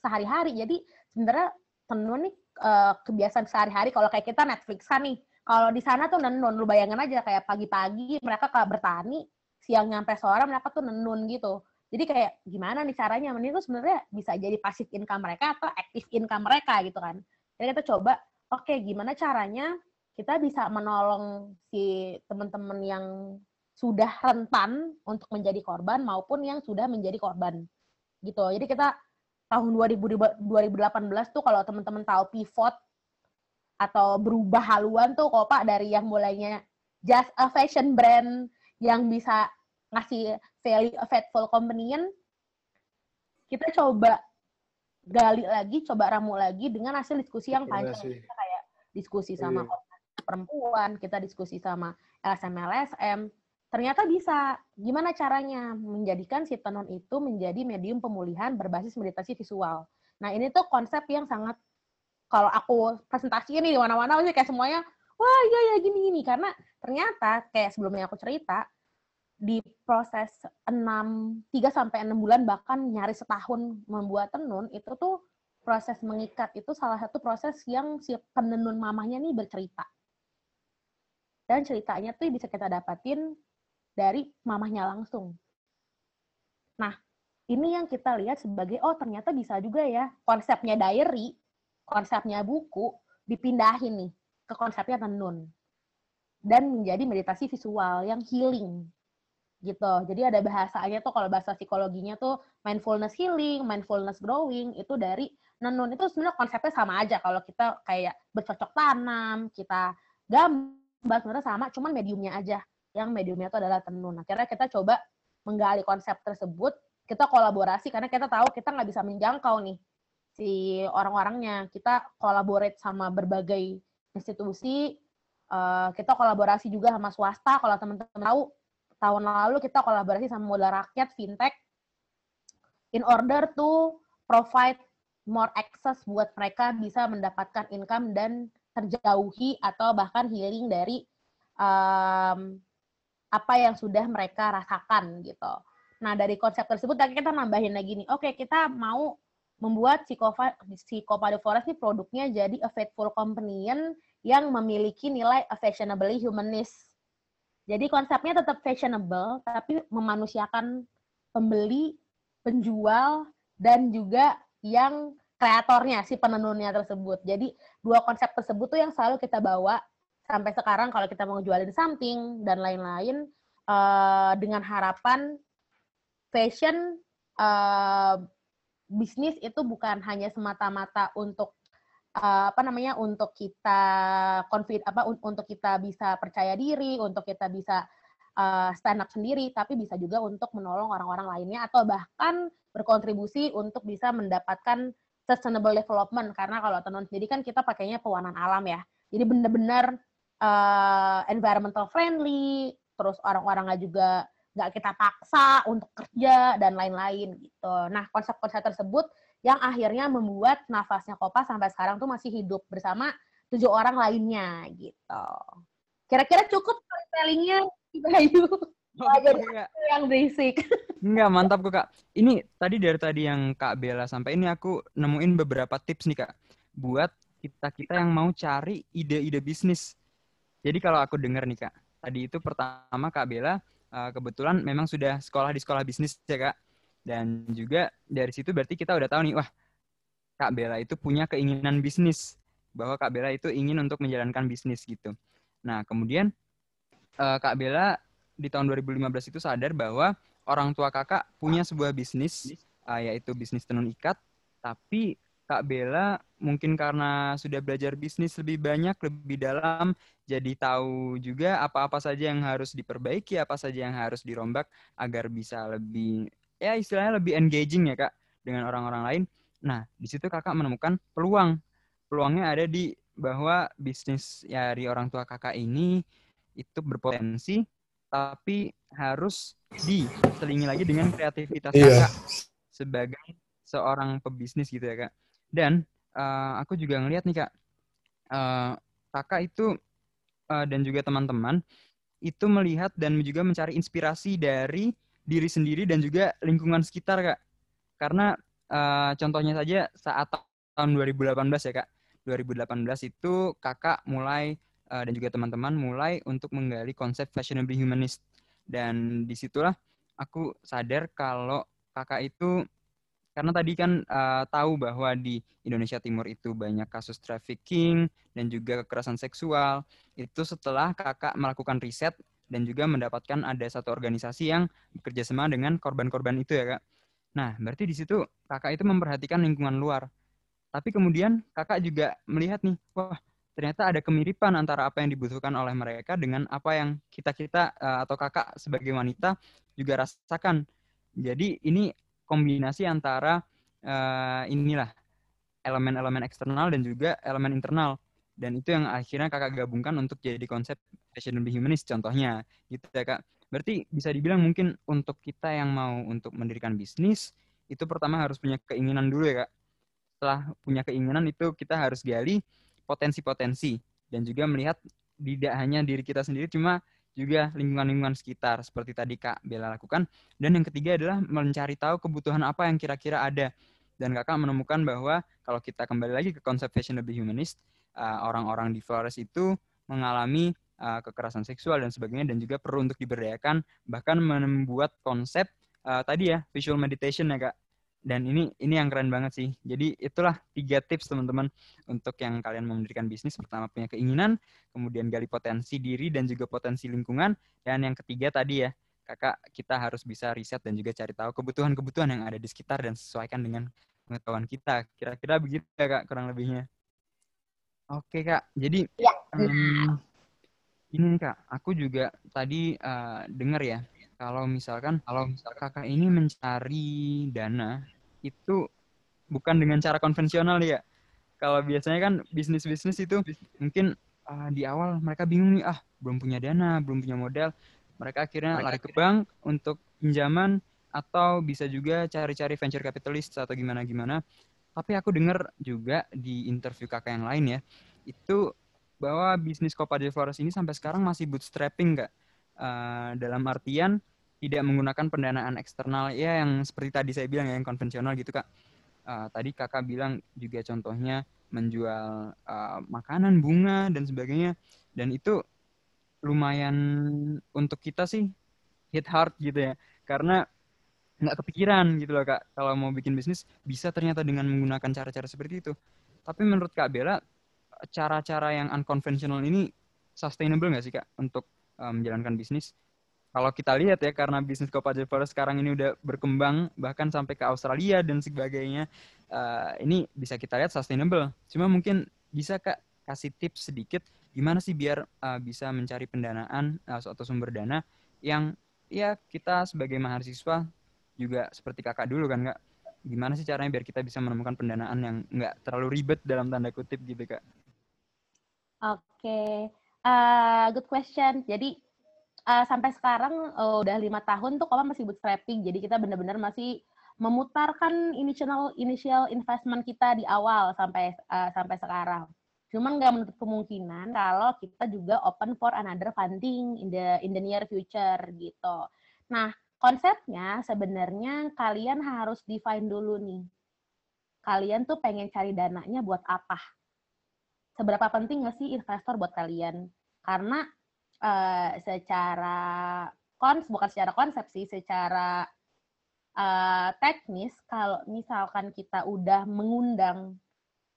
Speaker 3: sehari-hari. Jadi sebenarnya tenun nih uh, kebiasaan sehari-hari kalau kayak kita Netflix kan nih. Kalau di sana tuh nenun, lu bayangin aja kayak pagi-pagi mereka kayak bertani, siang nyampe sore mereka tuh nenun gitu. Jadi kayak gimana nih caranya? Ini tuh sebenarnya bisa jadi pasif income mereka atau active income mereka gitu kan. Jadi kita coba, oke okay, gimana caranya kita bisa menolong si teman-teman yang sudah rentan untuk menjadi korban maupun yang sudah menjadi korban gitu. Jadi kita tahun 2000, 2018 tuh kalau teman-teman tahu pivot atau berubah haluan tuh kok Pak dari yang mulainya just a fashion brand yang bisa ngasih value a faithful companion kita coba gali lagi, coba ramu lagi dengan hasil diskusi yang panjang. Kita kayak diskusi sama iya. perempuan, kita diskusi sama LSM LSM, Ternyata bisa. Gimana caranya menjadikan si tenun itu menjadi medium pemulihan berbasis meditasi visual. Nah, ini tuh konsep yang sangat kalau aku presentasi ini di mana-mana sih kayak semuanya wah iya ya gini gini karena ternyata kayak sebelumnya aku cerita di proses 6 3 sampai 6 bulan bahkan nyari setahun membuat tenun itu tuh proses mengikat itu salah satu proses yang si penenun mamahnya nih bercerita. Dan ceritanya tuh bisa kita dapatin dari mamahnya langsung. Nah, ini yang kita lihat sebagai, oh ternyata bisa juga ya, konsepnya diary, konsepnya buku, dipindahin nih ke konsepnya tenun. Dan menjadi meditasi visual yang healing gitu. Jadi ada bahasanya tuh kalau bahasa psikologinya tuh mindfulness healing, mindfulness growing itu dari nenun itu sebenarnya konsepnya sama aja kalau kita kayak bercocok tanam, kita gambar sebenarnya sama, cuman mediumnya aja yang mediumnya itu adalah tenun. Akhirnya kita coba menggali konsep tersebut, kita kolaborasi karena kita tahu kita nggak bisa menjangkau nih si orang-orangnya. Kita kolaborate sama berbagai institusi, uh, kita kolaborasi juga sama swasta. Kalau teman-teman tahu, tahun lalu kita kolaborasi sama modal rakyat, fintech, in order to provide more access buat mereka bisa mendapatkan income dan terjauhi atau bahkan healing dari um, apa yang sudah mereka rasakan gitu. Nah, dari konsep tersebut kita nambahin lagi nih. Oke, kita mau membuat si Copa de Forest ini produknya jadi a faithful companion yang memiliki nilai fashionably humanist. Jadi konsepnya tetap fashionable, tapi memanusiakan pembeli, penjual, dan juga yang kreatornya, si penenunnya tersebut. Jadi dua konsep tersebut tuh yang selalu kita bawa sampai sekarang kalau kita mau jualin something dan lain-lain uh, dengan harapan fashion uh, bisnis itu bukan hanya semata-mata untuk uh, apa namanya untuk kita confid apa un untuk kita bisa percaya diri, untuk kita bisa uh, stand up sendiri, tapi bisa juga untuk menolong orang-orang lainnya atau bahkan berkontribusi untuk bisa mendapatkan sustainable development karena kalau tenun sendiri kan kita pakainya pewarnaan alam ya. Jadi benar-benar uh, environmental friendly, terus orang-orangnya juga nggak kita paksa untuk kerja dan lain-lain gitu. Nah konsep-konsep tersebut yang akhirnya membuat nafasnya Kopa sampai sekarang tuh masih hidup bersama tujuh orang lainnya gitu. Kira-kira cukup storytellingnya Bayu? Oh, jadi yang basic.
Speaker 2: Enggak, mantap kok Kak. Ini tadi dari tadi yang Kak Bella sampai ini aku nemuin beberapa tips nih Kak. Buat kita-kita yang mau cari ide-ide bisnis. Jadi kalau aku dengar nih Kak, tadi itu pertama Kak Bella uh, kebetulan memang sudah sekolah di sekolah bisnis ya kak. Dan juga dari situ berarti kita udah tahu nih wah kak Bella itu punya keinginan bisnis bahwa kak Bella itu ingin untuk menjalankan bisnis gitu. Nah kemudian uh, kak Bella di tahun 2015 itu sadar bahwa orang tua kakak punya sebuah bisnis uh, yaitu bisnis tenun ikat tapi Kak Bella mungkin karena sudah belajar bisnis lebih banyak, lebih dalam, jadi tahu juga apa-apa saja yang harus diperbaiki, apa saja yang harus dirombak agar bisa lebih ya istilahnya lebih engaging ya Kak dengan orang-orang lain. Nah, di situ Kakak menemukan peluang. Peluangnya ada di bahwa bisnis ya dari orang tua Kakak ini itu berpotensi tapi harus diselingi lagi dengan kreativitas yeah. Kakak sebagai seorang pebisnis gitu ya Kak. Dan uh, aku juga ngelihat nih kak, uh, kakak itu uh, dan juga teman-teman itu melihat dan juga mencari inspirasi dari diri sendiri dan juga lingkungan sekitar kak. Karena uh, contohnya saja saat tahun 2018 ya kak, 2018 itu kakak mulai uh, dan juga teman-teman mulai untuk menggali konsep fashionably humanist dan di situlah aku sadar kalau kakak itu karena tadi kan uh, tahu bahwa di Indonesia Timur itu banyak kasus trafficking dan juga kekerasan seksual. Itu setelah kakak melakukan riset dan juga mendapatkan ada satu organisasi yang bekerja sama dengan korban-korban itu ya kak. Nah berarti di situ kakak itu memperhatikan lingkungan luar. Tapi kemudian kakak juga melihat nih, wah ternyata ada kemiripan antara apa yang dibutuhkan oleh mereka dengan apa yang kita kita uh, atau kakak sebagai wanita juga rasakan. Jadi ini kombinasi antara uh, inilah elemen-elemen eksternal dan juga elemen internal. Dan itu yang akhirnya kakak gabungkan untuk jadi konsep fashion and humanist contohnya. Gitu ya kak. Berarti bisa dibilang mungkin untuk kita yang mau untuk mendirikan bisnis itu pertama harus punya keinginan dulu ya kak. Setelah punya keinginan itu kita harus gali potensi-potensi dan juga melihat tidak hanya diri kita sendiri cuma juga lingkungan-lingkungan sekitar seperti tadi Kak Bella lakukan. Dan yang ketiga adalah mencari tahu kebutuhan apa yang kira-kira ada. Dan Kakak menemukan bahwa kalau kita kembali lagi ke konsep fashionable humanist, uh, orang-orang di Flores itu mengalami uh, kekerasan seksual dan sebagainya dan juga perlu untuk diberdayakan bahkan membuat konsep uh, tadi ya visual meditation ya Kak dan ini ini yang keren banget sih. Jadi itulah tiga tips teman-teman untuk yang kalian mau mendirikan bisnis. Pertama punya keinginan, kemudian gali potensi diri dan juga potensi lingkungan, dan yang ketiga tadi ya kakak kita harus bisa riset dan juga cari tahu kebutuhan-kebutuhan yang ada di sekitar dan sesuaikan dengan pengetahuan kita. Kira-kira begitu ya kak kurang lebihnya. Oke kak, jadi ya. um, ini nih kak, aku juga tadi uh, dengar ya kalau misalkan kalau misalkan kakak ini mencari dana itu bukan dengan cara konvensional ya. Kalau biasanya kan bisnis-bisnis itu mungkin uh, di awal mereka bingung nih, ah belum punya dana, belum punya modal. Mereka akhirnya lari ke bank untuk pinjaman atau bisa juga cari-cari venture capitalist atau gimana-gimana. Tapi aku dengar juga di interview kakak yang lain ya, itu bahwa bisnis Copa del Flores ini sampai sekarang masih bootstrapping kak. Uh, dalam artian tidak menggunakan pendanaan eksternal ya yang seperti tadi saya bilang ya yang konvensional gitu kak. Uh, tadi kakak bilang juga contohnya menjual uh, makanan, bunga dan sebagainya dan itu lumayan untuk kita sih hit hard gitu ya karena nggak kepikiran gitu loh kak kalau mau bikin bisnis bisa ternyata dengan menggunakan cara-cara seperti itu. Tapi menurut kak Bella cara-cara yang unconventional ini sustainable nggak sih kak untuk uh, menjalankan bisnis? Kalau kita lihat ya karena bisnis Copa Forest sekarang ini udah berkembang bahkan sampai ke Australia dan sebagainya, uh, ini bisa kita lihat sustainable. Cuma mungkin bisa kak kasih tips sedikit gimana sih biar uh, bisa mencari pendanaan uh, atau sumber dana yang ya kita sebagai mahasiswa juga seperti kakak dulu kan kak gimana sih caranya biar kita bisa menemukan pendanaan yang nggak terlalu ribet dalam tanda kutip gitu kak
Speaker 3: Oke. Uh, good question. Jadi uh, sampai sekarang uh, udah lima tahun tuh Koma masih bootstrapping. Jadi kita benar-benar masih memutarkan initial initial investment kita di awal sampai uh, sampai sekarang. Cuman nggak menutup kemungkinan kalau kita juga open for another funding in the in the near future gitu. Nah, konsepnya sebenarnya kalian harus define dulu nih. Kalian tuh pengen cari dananya buat apa? Seberapa penting nggak sih investor buat kalian? Karena uh, secara kons bukan secara konsep sih, secara uh, teknis kalau misalkan kita udah mengundang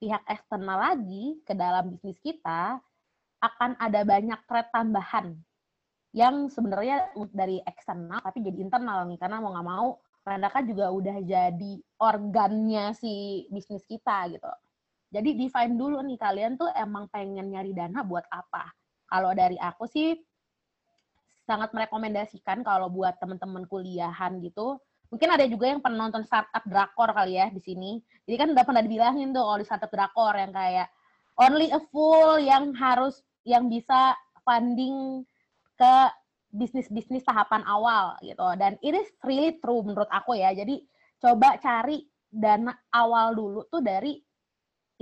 Speaker 3: pihak eksternal lagi ke dalam bisnis kita, akan ada banyak threat tambahan yang sebenarnya dari eksternal tapi jadi internal nih karena mau nggak mau mereka juga udah jadi organnya si bisnis kita gitu. Jadi define dulu nih kalian tuh emang pengen nyari dana buat apa. Kalau dari aku sih sangat merekomendasikan kalau buat teman-teman kuliahan gitu. Mungkin ada juga yang penonton startup drakor kali ya di sini. Jadi kan udah pernah dibilangin tuh kalau di startup drakor yang kayak only a fool yang harus yang bisa funding ke bisnis-bisnis tahapan awal gitu. Dan it is really true menurut aku ya. Jadi coba cari dana awal dulu tuh dari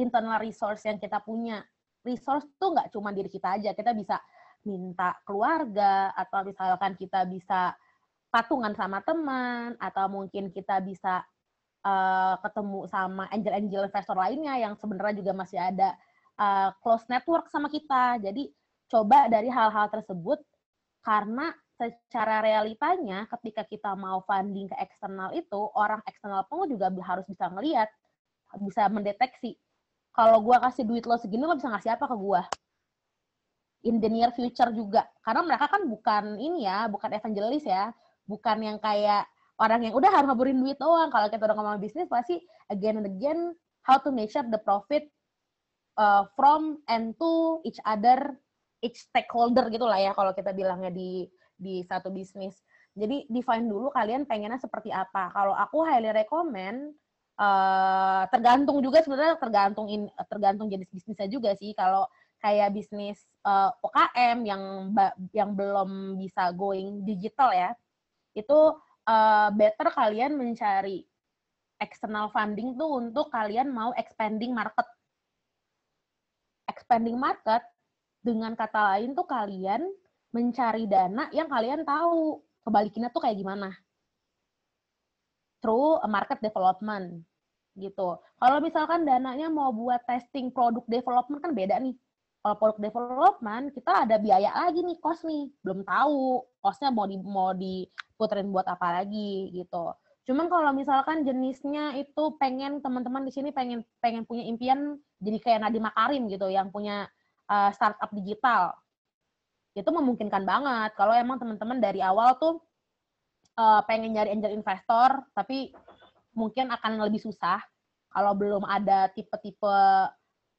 Speaker 3: internal resource yang kita punya. Resource tuh nggak cuma diri kita aja, kita bisa minta keluarga, atau misalkan kita bisa patungan sama teman, atau mungkin kita bisa uh, ketemu sama angel-angel investor lainnya yang sebenarnya juga masih ada uh, close network sama kita. Jadi coba dari hal-hal tersebut, karena secara realitanya ketika kita mau funding ke eksternal itu, orang eksternal pun juga harus bisa ngelihat, bisa mendeteksi kalau gue kasih duit lo segini lo bisa ngasih apa ke gue in the near future juga. Karena mereka kan bukan ini ya bukan evangelis ya. Bukan yang kayak orang yang udah harus ngaburin duit doang. Kalau kita udah ngomong bisnis pasti again and again how to make sure the profit uh, from and to each other each stakeholder gitu lah ya kalau kita bilangnya di di satu bisnis. Jadi define dulu kalian pengennya seperti apa. Kalau aku highly recommend uh, tergantung juga sebenarnya tergantung in, tergantung jenis bisnisnya juga sih. Kalau kayak bisnis uh, eh, UKM yang yang belum bisa going digital ya itu uh, better kalian mencari external funding tuh untuk kalian mau expanding market. Expanding market dengan kata lain tuh kalian mencari dana yang kalian tahu kebalikinnya tuh kayak gimana. Through market development gitu. Kalau misalkan dananya mau buat testing produk development kan beda nih. Kalau produk development kita ada biaya lagi nih, cost nih. Belum tahu costnya mau di mau diputerin buat apa lagi gitu. Cuman kalau misalkan jenisnya itu pengen teman-teman di sini pengen pengen punya impian jadi kayak Nadiem Makarim gitu yang punya uh, startup digital. Itu memungkinkan banget kalau emang teman-teman dari awal tuh uh, pengen nyari angel investor tapi mungkin akan lebih susah kalau belum ada tipe-tipe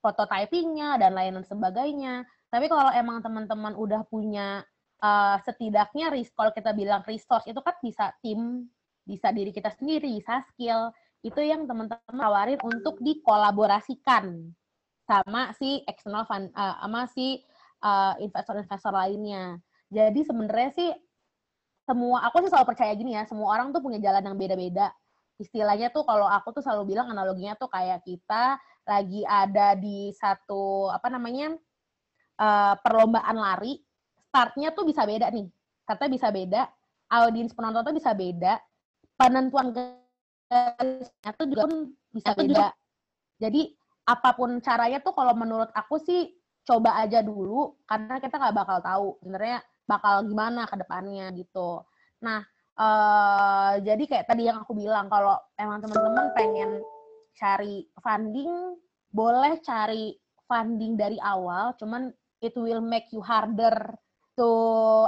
Speaker 3: prototypingnya dan lain sebagainya. Tapi kalau emang teman-teman udah punya uh, setidaknya kalau kita bilang resource itu kan bisa tim, bisa diri kita sendiri, bisa skill. Itu yang teman-teman tawarin untuk dikolaborasikan sama si external fund, uh, sama si uh, investor-investor lainnya. Jadi sebenarnya sih semua aku sih selalu percaya gini ya, semua orang tuh punya jalan yang beda-beda. Istilahnya tuh kalau aku tuh selalu bilang analoginya tuh kayak kita lagi ada di satu apa namanya uh, perlombaan lari, startnya tuh bisa beda nih. Startnya bisa beda, audiens penonton tuh bisa beda, penentuan garisnya tuh juga pun bisa beda. Jadi apa pun caranya tuh kalau menurut aku sih coba aja dulu karena kita nggak bakal tahu sebenarnya bakal gimana ke depannya gitu. Nah, uh, jadi kayak tadi yang aku bilang kalau emang teman-teman pengen cari funding, boleh cari funding dari awal, cuman it will make you harder to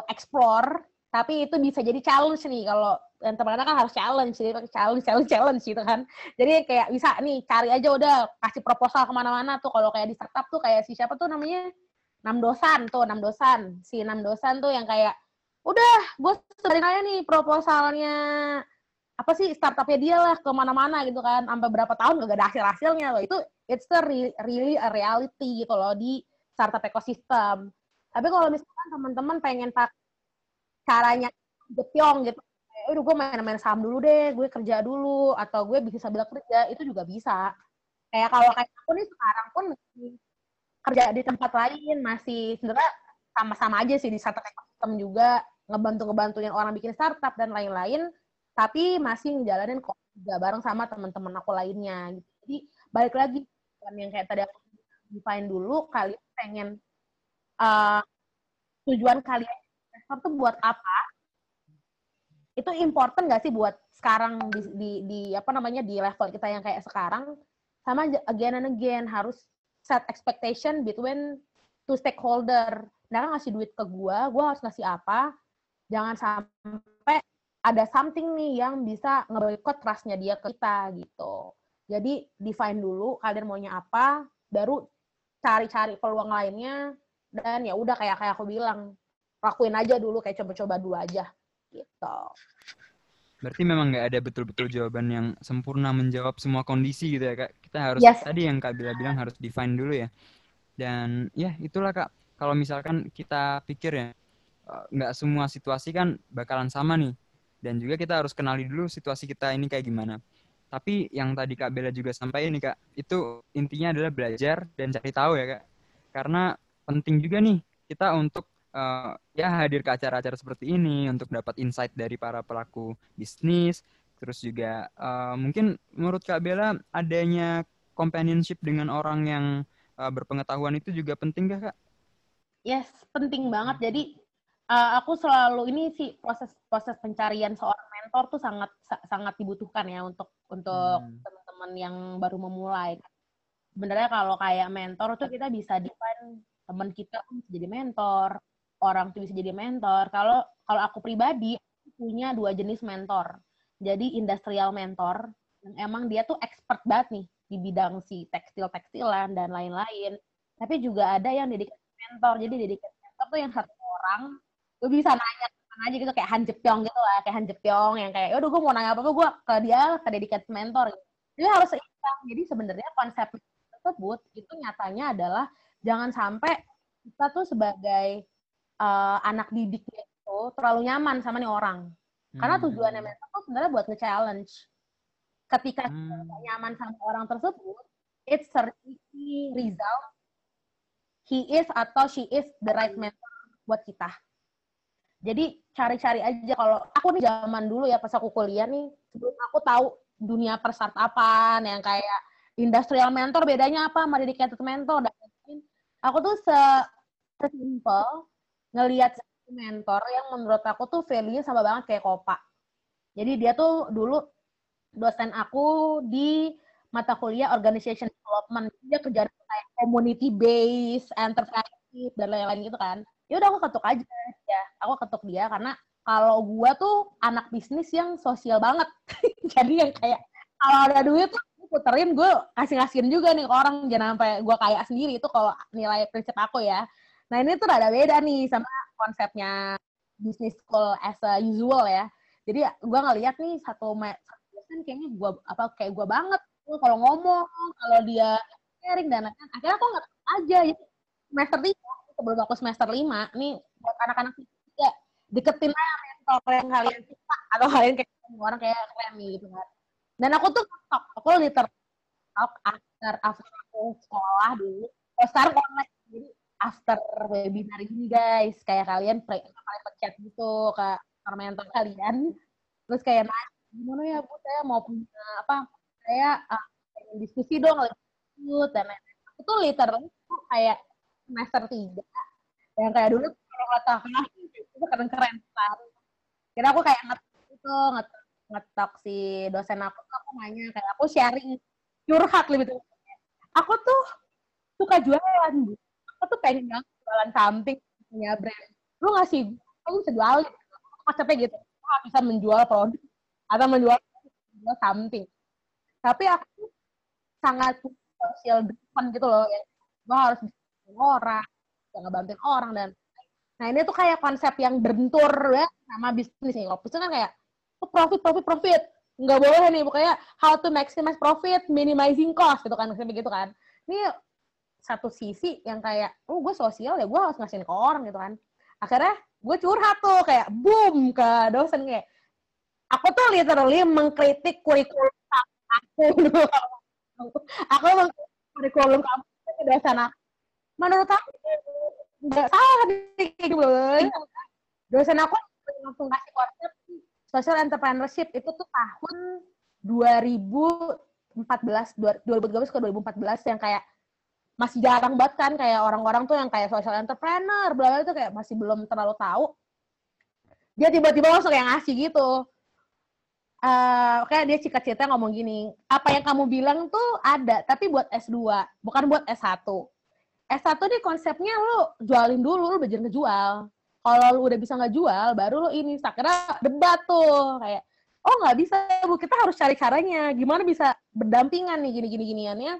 Speaker 3: explore, tapi itu bisa jadi challenge nih kalau yang teman kan harus challenge, jadi challenge, challenge, challenge gitu kan. Jadi kayak bisa nih cari aja udah kasih proposal ke mana-mana tuh. Kalau kayak di startup tuh kayak si siapa tuh namanya? Enam dosan tuh enam dosan si enam dosan tuh yang kayak udah gue sebarin aja nih proposalnya. Apa sih startupnya dia lah ke mana-mana gitu kan. Sampai berapa tahun gak ada hasil hasilnya loh. Itu it's the re really a reality gitu loh di startup ekosistem. Tapi kalau misalkan teman-teman pengen pak caranya jepyong gitu udah gue main-main saham dulu deh gue kerja dulu atau gue bisa sambil kerja itu juga bisa. Kayak kalau kayak aku nih sekarang pun kerja di tempat lain masih sebenarnya sama-sama aja sih di startup ekosistem juga ngebantu ngebantuin orang bikin startup dan lain-lain tapi masih ngejalanin kok juga bareng sama teman-teman aku lainnya gitu. jadi balik lagi kan yang kayak tadi aku define dulu kalian pengen uh, tujuan kalian investor tuh buat apa itu important gak sih buat sekarang di, di, di apa namanya di level kita yang kayak sekarang sama again and again harus set expectation between two stakeholder. Nah, ngasih duit ke gue, gue harus ngasih apa? Jangan sampai ada something nih yang bisa nge-boycott trustnya dia ke kita gitu. Jadi define dulu kalian maunya apa, baru cari-cari peluang lainnya dan ya udah kayak kayak aku bilang lakuin aja dulu kayak coba-coba dulu aja gitu.
Speaker 2: Berarti memang nggak ada betul-betul jawaban yang sempurna menjawab semua kondisi gitu ya kak. Kita harus
Speaker 3: yes.
Speaker 2: tadi yang kak Bila bilang harus define dulu ya. Dan ya itulah kak. Kalau misalkan kita pikir ya nggak semua situasi kan bakalan sama nih. Dan juga kita harus kenali dulu situasi kita ini kayak gimana. Tapi yang tadi Kak Bella juga sampaikan nih Kak, itu intinya adalah belajar dan cari tahu ya Kak. Karena penting juga nih kita untuk uh, ya hadir ke acara-acara seperti ini untuk dapat insight dari para pelaku bisnis. Terus juga uh, mungkin menurut Kak Bella adanya companionship dengan orang yang uh, berpengetahuan itu juga penting gak Kak?
Speaker 3: Yes, penting banget. Jadi uh, aku selalu ini sih proses proses pencarian seorang mentor tuh sangat sangat dibutuhkan ya untuk untuk hmm. teman-teman yang baru memulai. Sebenarnya kalau kayak mentor tuh kita bisa define teman kita jadi mentor, orang tuh bisa jadi mentor. Kalau kalau aku pribadi punya dua jenis mentor. Jadi industrial mentor yang emang dia tuh expert banget nih di bidang si tekstil-tekstilan dan lain-lain. Tapi juga ada yang dedicated mentor. Jadi dedicated mentor tuh yang satu orang gue bisa nanya aja gitu kayak Han Jepyong gitu lah, kayak Han Jepyong yang kayak, udah gue mau nanya apa-apa gue ke dia ke dedicated mentor. Gitu. Jadi harus seimbang. Jadi sebenarnya konsep tersebut itu nyatanya adalah jangan sampai kita tuh sebagai uh, anak didiknya itu terlalu nyaman sama nih orang. Karena hmm. tujuannya mentor tuh sebenarnya buat nge-challenge. Ketika hmm. kita nyaman sama orang tersebut, it's certainly result he is atau she is the right mentor buat kita. Jadi cari-cari aja kalau aku nih zaman dulu ya pas aku kuliah nih, sebelum aku tahu dunia persartapan yang kayak industrial mentor bedanya apa sama dedicated mentor dan. Aku tuh se sesimpel ngelihat mentor yang menurut aku tuh value-nya sama banget kayak Kopa. Jadi dia tuh dulu dosen aku di mata kuliah organization development. Dia kerja kayak community based, enterprise dan lain-lain gitu kan. Ya udah aku ketuk aja ya. Aku ketuk dia karena kalau gua tuh anak bisnis yang sosial banget. Jadi yang kayak kalau ada duit tuh puterin gue kasih kasihin juga nih ke orang jangan sampai gue kayak sendiri itu kalau nilai prinsip aku ya Nah ini tuh rada beda nih sama konsepnya business school as a usual ya. Jadi gue ngeliat nih satu dosen kayaknya gue apa kayak gue banget kalau ngomong, kalau dia sharing dan lain-lain. Akhirnya aku nggak aja ya semester lima sebelum aku semester lima nih buat anak-anak ya deketin aja mentor yang kalian suka atau kalian kayak orang kayak keren gitu kan. Dan aku tuh aku liter after after aku sekolah dulu. Oh, sekarang online jadi after webinar ini guys. Kayak kalian kalian pencet gitu ke mentor kalian. Terus kayak nanya gimana ya bu? Saya mau punya apa saya uh, diskusi dong lanjut dan lain-lain. Aku tuh literally kayak semester tiga. Yang kayak dulu kalau kata kelas itu keren keren kan kira aku kayak nget itu nget ngetok si dosen aku aku nanya kayak aku sharing curhat lebih tuh aku tuh suka jualan bu. Aku tuh pengen banget jualan samping punya brand. Lu ngasih aku bisa jualin gitu. Aku bisa menjual produk atau menjual, menjual samping. Tapi aku sangat sosial driven gitu loh ya. Gue harus orang jangan bantuin orang dan nah ini tuh kayak konsep yang bentur ya sama bisnis nih. Kalau kan kayak oh, profit profit profit. Nggak boleh nih pokoknya how to maximize profit minimizing cost gitu kan kayak begitu kan. Ini satu sisi yang kayak oh gue sosial ya gue harus ngasihin ke orang gitu kan. Akhirnya gue curhat tuh kayak boom ke dosen kayak aku tuh literally mengkritik kurikulum aku aku mengkritik kurikulum kamu ke dosen aku menurut aku nggak salah kayak gitu dosen aku langsung kasih konsep social entrepreneurship itu tuh tahun 2014 2013 ke 2014 yang kayak masih jarang banget kan kayak orang-orang tuh yang kayak social entrepreneur bla bla itu kayak masih belum terlalu tahu. Dia tiba-tiba langsung kayak ngasih gitu. Uh, kayak dia cita-cita ngomong gini apa yang kamu bilang tuh ada tapi buat S2 bukan buat S1 S1 nih konsepnya lu jualin dulu lu belajar ngejual. Kalau lu udah bisa ngejual baru lu ini sakra debat tuh. Kayak oh nggak bisa bu. Kita harus cari caranya. Gimana bisa berdampingan nih gini gini giniannya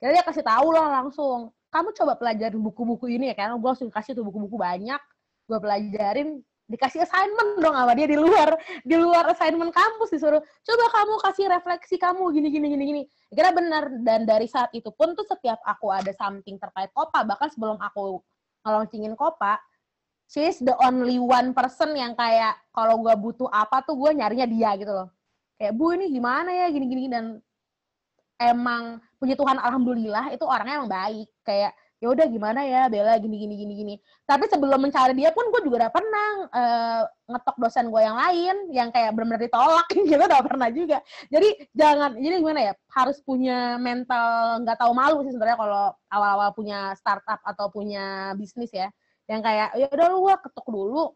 Speaker 3: jadi dia kasih tahu loh langsung, kamu coba pelajarin buku-buku ini ya kan, gue langsung kasih tuh buku-buku banyak, gue pelajarin, dikasih assignment dong sama dia di luar di luar assignment kampus disuruh coba kamu kasih refleksi kamu gini gini gini gini. Kira benar dan dari saat itu pun tuh setiap aku ada something terkait kopa bahkan sebelum aku ngelaunchingin kopa she is the only one person yang kayak kalau gue butuh apa tuh gue nyarinya dia gitu loh. Kayak bu ini gimana ya? Gini gini. Dan emang puji Tuhan alhamdulillah itu orangnya emang baik. Kayak ya udah gimana ya Bella gini gini gini gini. Tapi sebelum mencari dia pun gue juga udah pernah uh, ngetok dosen gue yang lain yang kayak benar-benar ditolak gitu udah pernah juga. Jadi jangan jadi gimana ya harus punya mental nggak tahu malu sih sebenarnya kalau awal-awal punya startup atau punya bisnis ya. Yang kayak ya udah lu gue ketuk dulu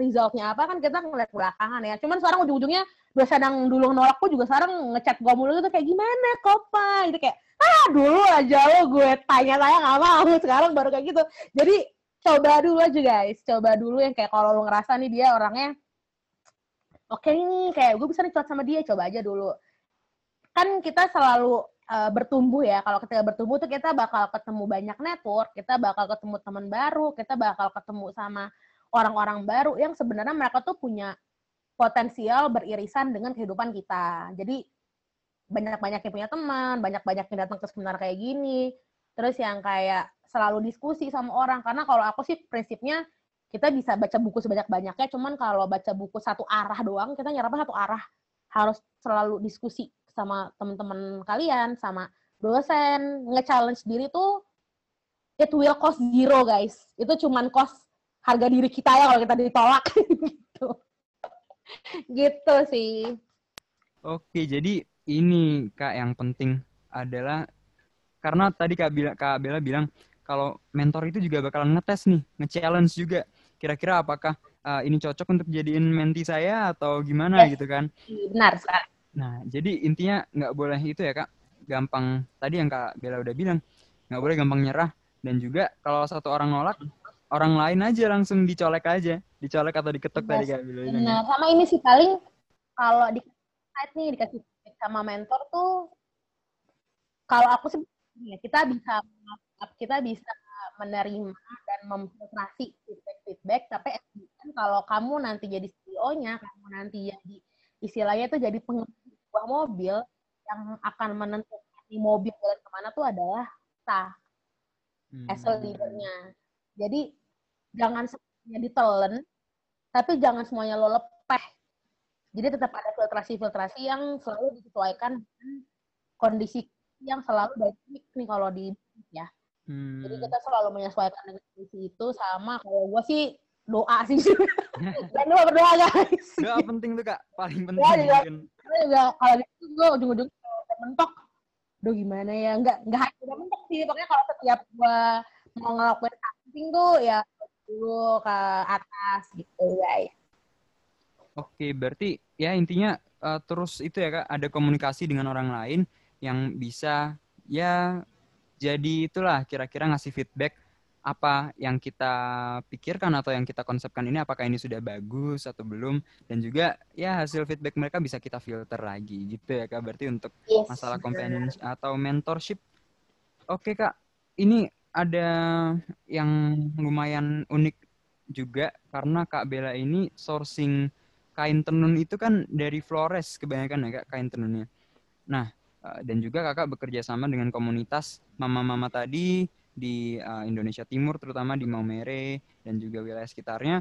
Speaker 3: resultnya apa kan kita ngeliat belakangan ya. Cuman sekarang ujung-ujungnya gue sedang dulu nolak pun juga sekarang ngechat gue mulu gitu kayak gimana kopa? Gitu kayak ah dulu aja lo gue tanya-tanya nggak mau sekarang baru kayak gitu. Jadi coba dulu aja guys. Coba dulu yang kayak kalau lo ngerasa nih dia orangnya oke okay nih kayak gue bisa nih sama dia coba aja dulu. Kan kita selalu uh, bertumbuh ya. Kalau ketika bertumbuh tuh kita bakal ketemu banyak network kita bakal ketemu teman baru kita bakal ketemu sama orang-orang baru yang sebenarnya mereka tuh punya potensial beririsan dengan kehidupan kita. Jadi banyak-banyak yang punya teman, banyak-banyak yang datang ke seminar kayak gini. Terus yang kayak selalu diskusi sama orang. Karena kalau aku sih prinsipnya kita bisa baca buku sebanyak-banyaknya, cuman kalau baca buku satu arah doang, kita nyerapnya satu arah. Harus selalu diskusi sama teman-teman kalian, sama dosen, nge-challenge diri tuh it will cost zero, guys. Itu cuman cost harga diri kita ya kalau kita ditolak gitu gitu sih.
Speaker 2: Oke, jadi ini Kak yang penting adalah karena tadi Kak Bella, Kak Bella bilang kalau mentor itu juga bakalan ngetes nih, nge-challenge juga. Kira-kira apakah uh, ini cocok untuk jadiin menti saya atau gimana yes. gitu kan?
Speaker 3: Benar, Kak.
Speaker 2: Nah, jadi intinya nggak boleh itu ya Kak, gampang tadi yang Kak Bella udah bilang, nggak boleh gampang nyerah dan juga kalau satu orang nolak, orang lain aja langsung dicolek aja dicolek atau diketuk yes, tadi kan
Speaker 3: Nah, sama ini sih paling kalau di site nih dikasih sama mentor tuh kalau aku sih ya kita bisa kita bisa menerima dan memfiltrasi feedback-feedback, tapi kalau kamu nanti jadi CEO-nya, kamu nanti jadi istilahnya itu jadi pengemudi sebuah mobil yang akan menentukan di mobil jalan ke mana tuh adalah kita hmm. as a leader-nya. Jadi jangan semuanya ditelen, tapi jangan semuanya lo lepeh. Jadi tetap ada filtrasi-filtrasi yang selalu disesuaikan dengan kondisi yang selalu baik nih kalau di ya. Hmm. Jadi kita selalu menyesuaikan dengan kondisi itu sama kalau gue sih doa sih. Dan doa berdoa guys.
Speaker 2: Doa penting tuh kak, paling penting. Ya,
Speaker 3: juga, juga kalau gitu gue ujung-ujung mentok. Duh gimana ya, nggak nggak hanya mentok sih. Pokoknya kalau setiap gue mau ngelakuin acting tuh ya dulu ke atas gitu ya.
Speaker 2: Oke, berarti ya intinya uh, terus itu ya kak, ada komunikasi dengan orang lain yang bisa ya jadi itulah kira-kira ngasih feedback apa yang kita pikirkan atau yang kita konsepkan ini apakah ini sudah bagus atau belum dan juga ya hasil feedback mereka bisa kita filter lagi gitu ya kak. Berarti untuk yes, masalah companion atau mentorship. Oke kak ini ada yang lumayan unik juga karena kak Bella ini sourcing kain tenun itu kan dari Flores kebanyakan ya kak kain tenunnya. Nah Eh, dan juga kakak bekerja sama dengan komunitas mama-mama tadi di uh, Indonesia Timur terutama di Maumere dan juga wilayah sekitarnya.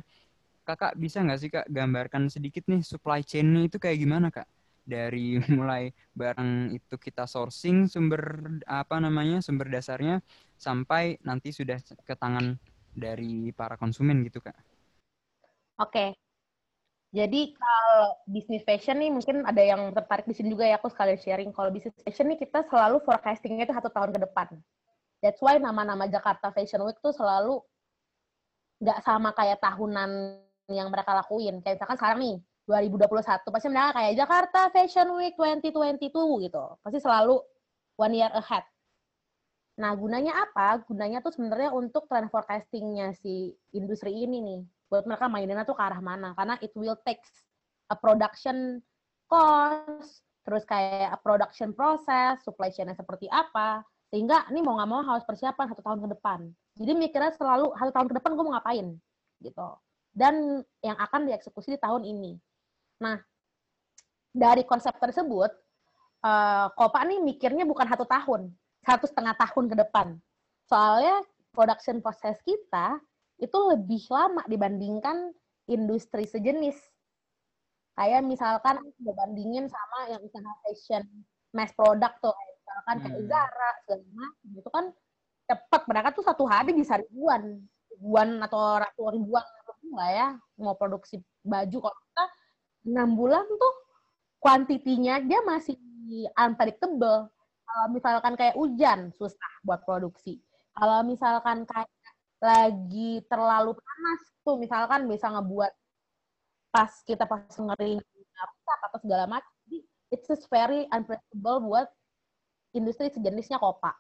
Speaker 2: Kakak bisa nggak sih kak gambarkan sedikit nih supply chain itu kayak gimana kak dari mulai barang itu kita sourcing sumber apa namanya sumber dasarnya sampai nanti sudah ke tangan dari para konsumen gitu kak.
Speaker 3: Oke, jadi kalau bisnis fashion nih mungkin ada yang tertarik di sini juga ya aku sekalian sharing. Kalau bisnis fashion nih kita selalu forecastingnya itu satu tahun ke depan. That's why nama-nama Jakarta Fashion Week tuh selalu nggak sama kayak tahunan yang mereka lakuin. Kayak misalkan sekarang nih 2021 pasti mereka kayak Jakarta Fashion Week 2022 gitu. Pasti selalu one year ahead. Nah, gunanya apa? Gunanya tuh sebenarnya untuk trend forecastingnya si industri ini nih. Buat mereka mainnya tuh ke arah mana? Karena it will take a production cost terus kayak a production process supply chain seperti apa. Sehingga ini mau nggak mau harus persiapan satu tahun ke depan. Jadi mikirnya selalu satu tahun ke depan gue mau ngapain? Gitu. Dan yang akan dieksekusi di tahun ini nah dari konsep tersebut uh, Kopa nih mikirnya bukan satu tahun satu setengah tahun ke depan soalnya production process kita itu lebih lama dibandingkan industri sejenis. Kayak misalkan dibandingin sama yang usaha fashion mass product tuh, misalkan hmm. kayak Zara segala macam itu kan cepat mereka tuh satu hari bisa ribuan, ribuan atau ratusan ribuan lah ya mau produksi baju. Kita enam bulan tuh kuantitinya dia masih unpredictable. Kalau misalkan kayak hujan susah buat produksi. Kalau misalkan kayak lagi terlalu panas tuh misalkan bisa ngebuat pas kita pas ngering rusak atau segala macam jadi it's very unpredictable buat industri sejenisnya kopa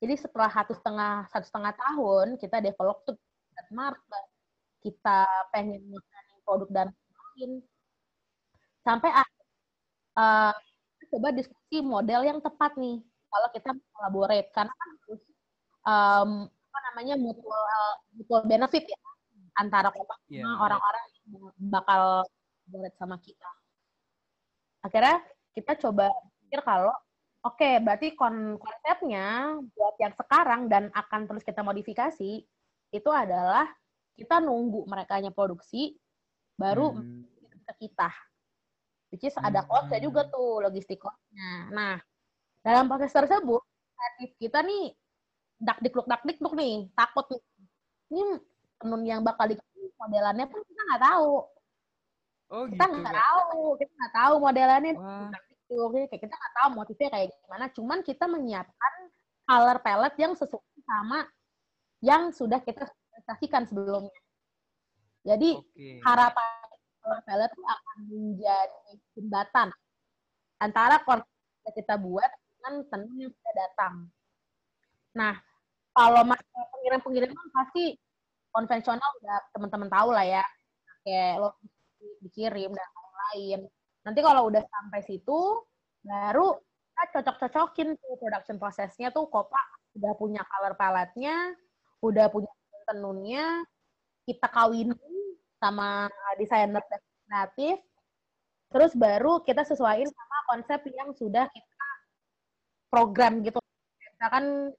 Speaker 3: jadi setelah satu setengah satu setengah tahun kita develop tuh market kita pengen nge produk dan lain sampai uh, coba diskusi model yang tepat nih kalau kita collaborate karena kan um, namanya mutual mutual benefit ya antara kota yeah, sama orang-orang yeah. yang bakal berat sama kita. Akhirnya kita coba pikir kalau oke okay, berarti kon konsepnya buat yang sekarang dan akan terus kita modifikasi itu adalah kita nunggu mereka produksi baru hmm. ke kita. Which is ada cost juga hmm. tuh logistik cost-nya. Nah, dalam proses tersebut kreatif kita nih dak dikluk dak dikluk nih takut nih ini tenun yang bakal di modelannya pun kita nggak tahu. Oh, kita gitu, nggak tahu kita nggak tahu modelannya. Kayak kita nggak tahu motifnya kayak gimana. Cuman kita menyiapkan color palette yang sesuai sama yang sudah kita presentasikan sebelumnya. Jadi okay. harapan color palette itu akan menjadi jembatan antara konsep yang kita buat dengan tenun yang sudah datang Nah, kalau masalah pengirim-pengiriman pasti konvensional udah teman-teman tahu lah ya. Kayak lo dikirim dan lain-lain. Nanti kalau udah sampai situ, baru kita cocok-cocokin tuh production prosesnya tuh Kopa udah punya color palette-nya, udah punya tenunnya, kita kawinin sama desainer kreatif, terus baru kita sesuaiin sama konsep yang sudah kita program gitu. Misalkan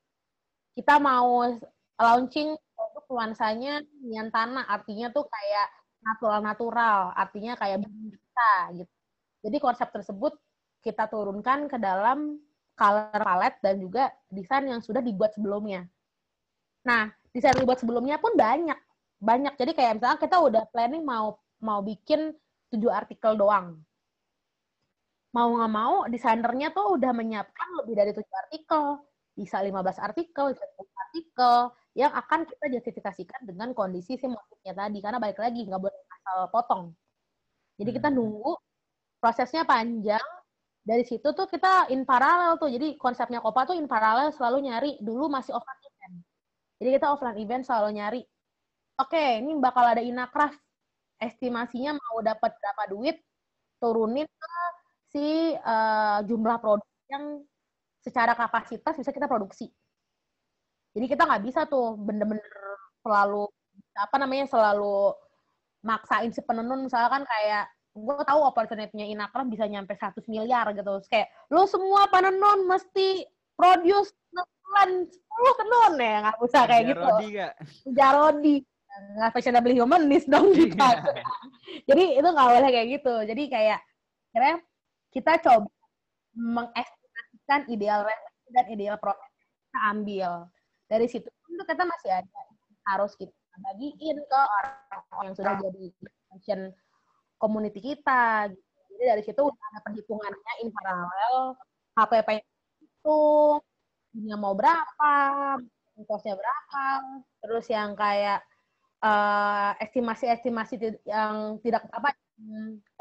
Speaker 3: kita mau launching produk nuansanya tanah, artinya tuh kayak natural-natural, artinya kayak kita gitu. Jadi konsep tersebut kita turunkan ke dalam color palette dan juga desain yang sudah dibuat sebelumnya. Nah, desain yang dibuat sebelumnya pun banyak. Banyak. Jadi kayak misalnya kita udah planning mau mau bikin tujuh artikel doang mau nggak mau desainernya tuh udah menyiapkan lebih dari tujuh artikel, bisa 15 artikel, bisa 10 artikel yang akan kita justifikasikan dengan kondisi si motifnya tadi. Karena balik lagi nggak boleh asal potong. Jadi kita hmm. nunggu prosesnya panjang. Dari situ tuh kita in paralel tuh. Jadi konsepnya Kopa tuh in paralel selalu nyari dulu masih offline event. Jadi kita offline event selalu nyari. Oke, okay, ini bakal ada inakraf. Estimasinya mau dapat berapa duit, turunin ke si uh, jumlah produk yang secara kapasitas bisa kita produksi. Jadi kita nggak bisa tuh bener-bener selalu apa namanya selalu maksain si penenun misalkan kayak gue tahu opportunity-nya Inakraf bisa nyampe 100 miliar gitu. Terus kayak lo semua penenun mesti produce bulan 10 tenun ya nggak usah kayak gitu. Jarodi gak? Jarodi nggak fashionable humanis dong gitu. Jadi itu nggak boleh kayak gitu. Jadi kayak kira kita coba mengestimasikan ideal dan ideal profit kita ambil. Dari situ itu kita masih ada harus kita bagiin ke orang-orang yang sudah jadi function community kita jadi dari situ ada perhitungannya in paralel HPP itu ini mau berapa kosnya berapa. Terus yang kayak uh, estimasi-estimasi yang tidak apa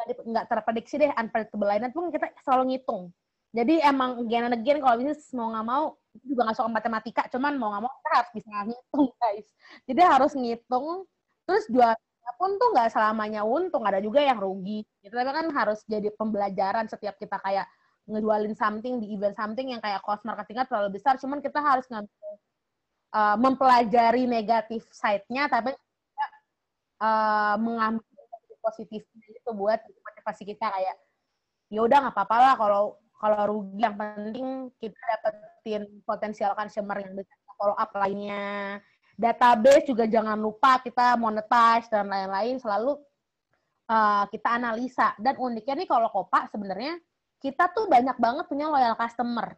Speaker 3: nggak terprediksi deh unpredictable lainnya pun kita selalu ngitung. Jadi emang and again kalau bisnis mau nggak mau juga nggak suka matematika cuman mau nggak mau kita harus bisa ngitung guys. Jadi harus ngitung terus jualnya pun tuh nggak selamanya untung ada juga yang rugi. Gitu kan harus jadi pembelajaran setiap kita kayak ngejualin something di event something yang kayak cost marketingnya terlalu besar cuman kita harus ngambil uh, mempelajari negatif side-nya tapi uh, mengambil positifnya itu buat motivasi kita kayak ya udah nggak apa-apa lah kalau kalau rugi. Yang penting kita dapetin potensial consumer yang bisa follow up lainnya. Database juga jangan lupa kita monetize dan lain-lain. Selalu uh, kita analisa. Dan uniknya nih kalau Kopa sebenarnya kita tuh banyak banget punya loyal customer.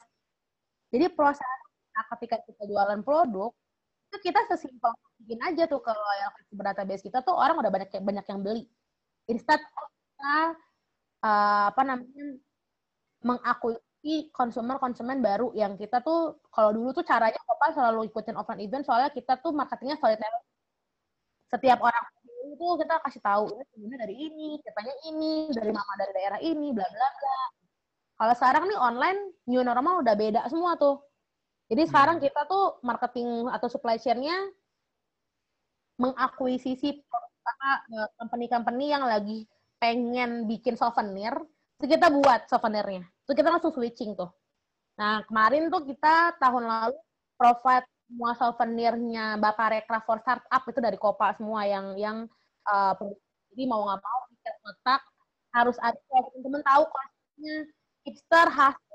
Speaker 3: Jadi proses ketika kita jualan produk itu kita sesimpel mungkin aja tuh loyal customer database kita tuh orang udah banyak banyak yang beli. Instead kita uh, apa namanya mengakui konsumer-konsumen baru yang kita tuh kalau dulu tuh caranya apa selalu ikutin offline event soalnya kita tuh marketingnya storytelling. Setiap orang itu kita kasih tahu ini dari ini katanya ini dari mama dari daerah ini bla bla bla. Kalau sekarang nih online new normal udah beda semua tuh jadi hmm. sekarang kita tuh marketing atau supply chain-nya mengakuisisi Eh, company-company yang lagi pengen bikin souvenir, itu kita buat souvenirnya. Itu kita langsung switching tuh. Nah, kemarin tuh kita tahun lalu provide semua souvenirnya Bapak Rekra for Startup itu dari Kopa semua yang yang uh, jadi mau nggak mau kita letak harus ada teman-teman tahu konsepnya hipster hustler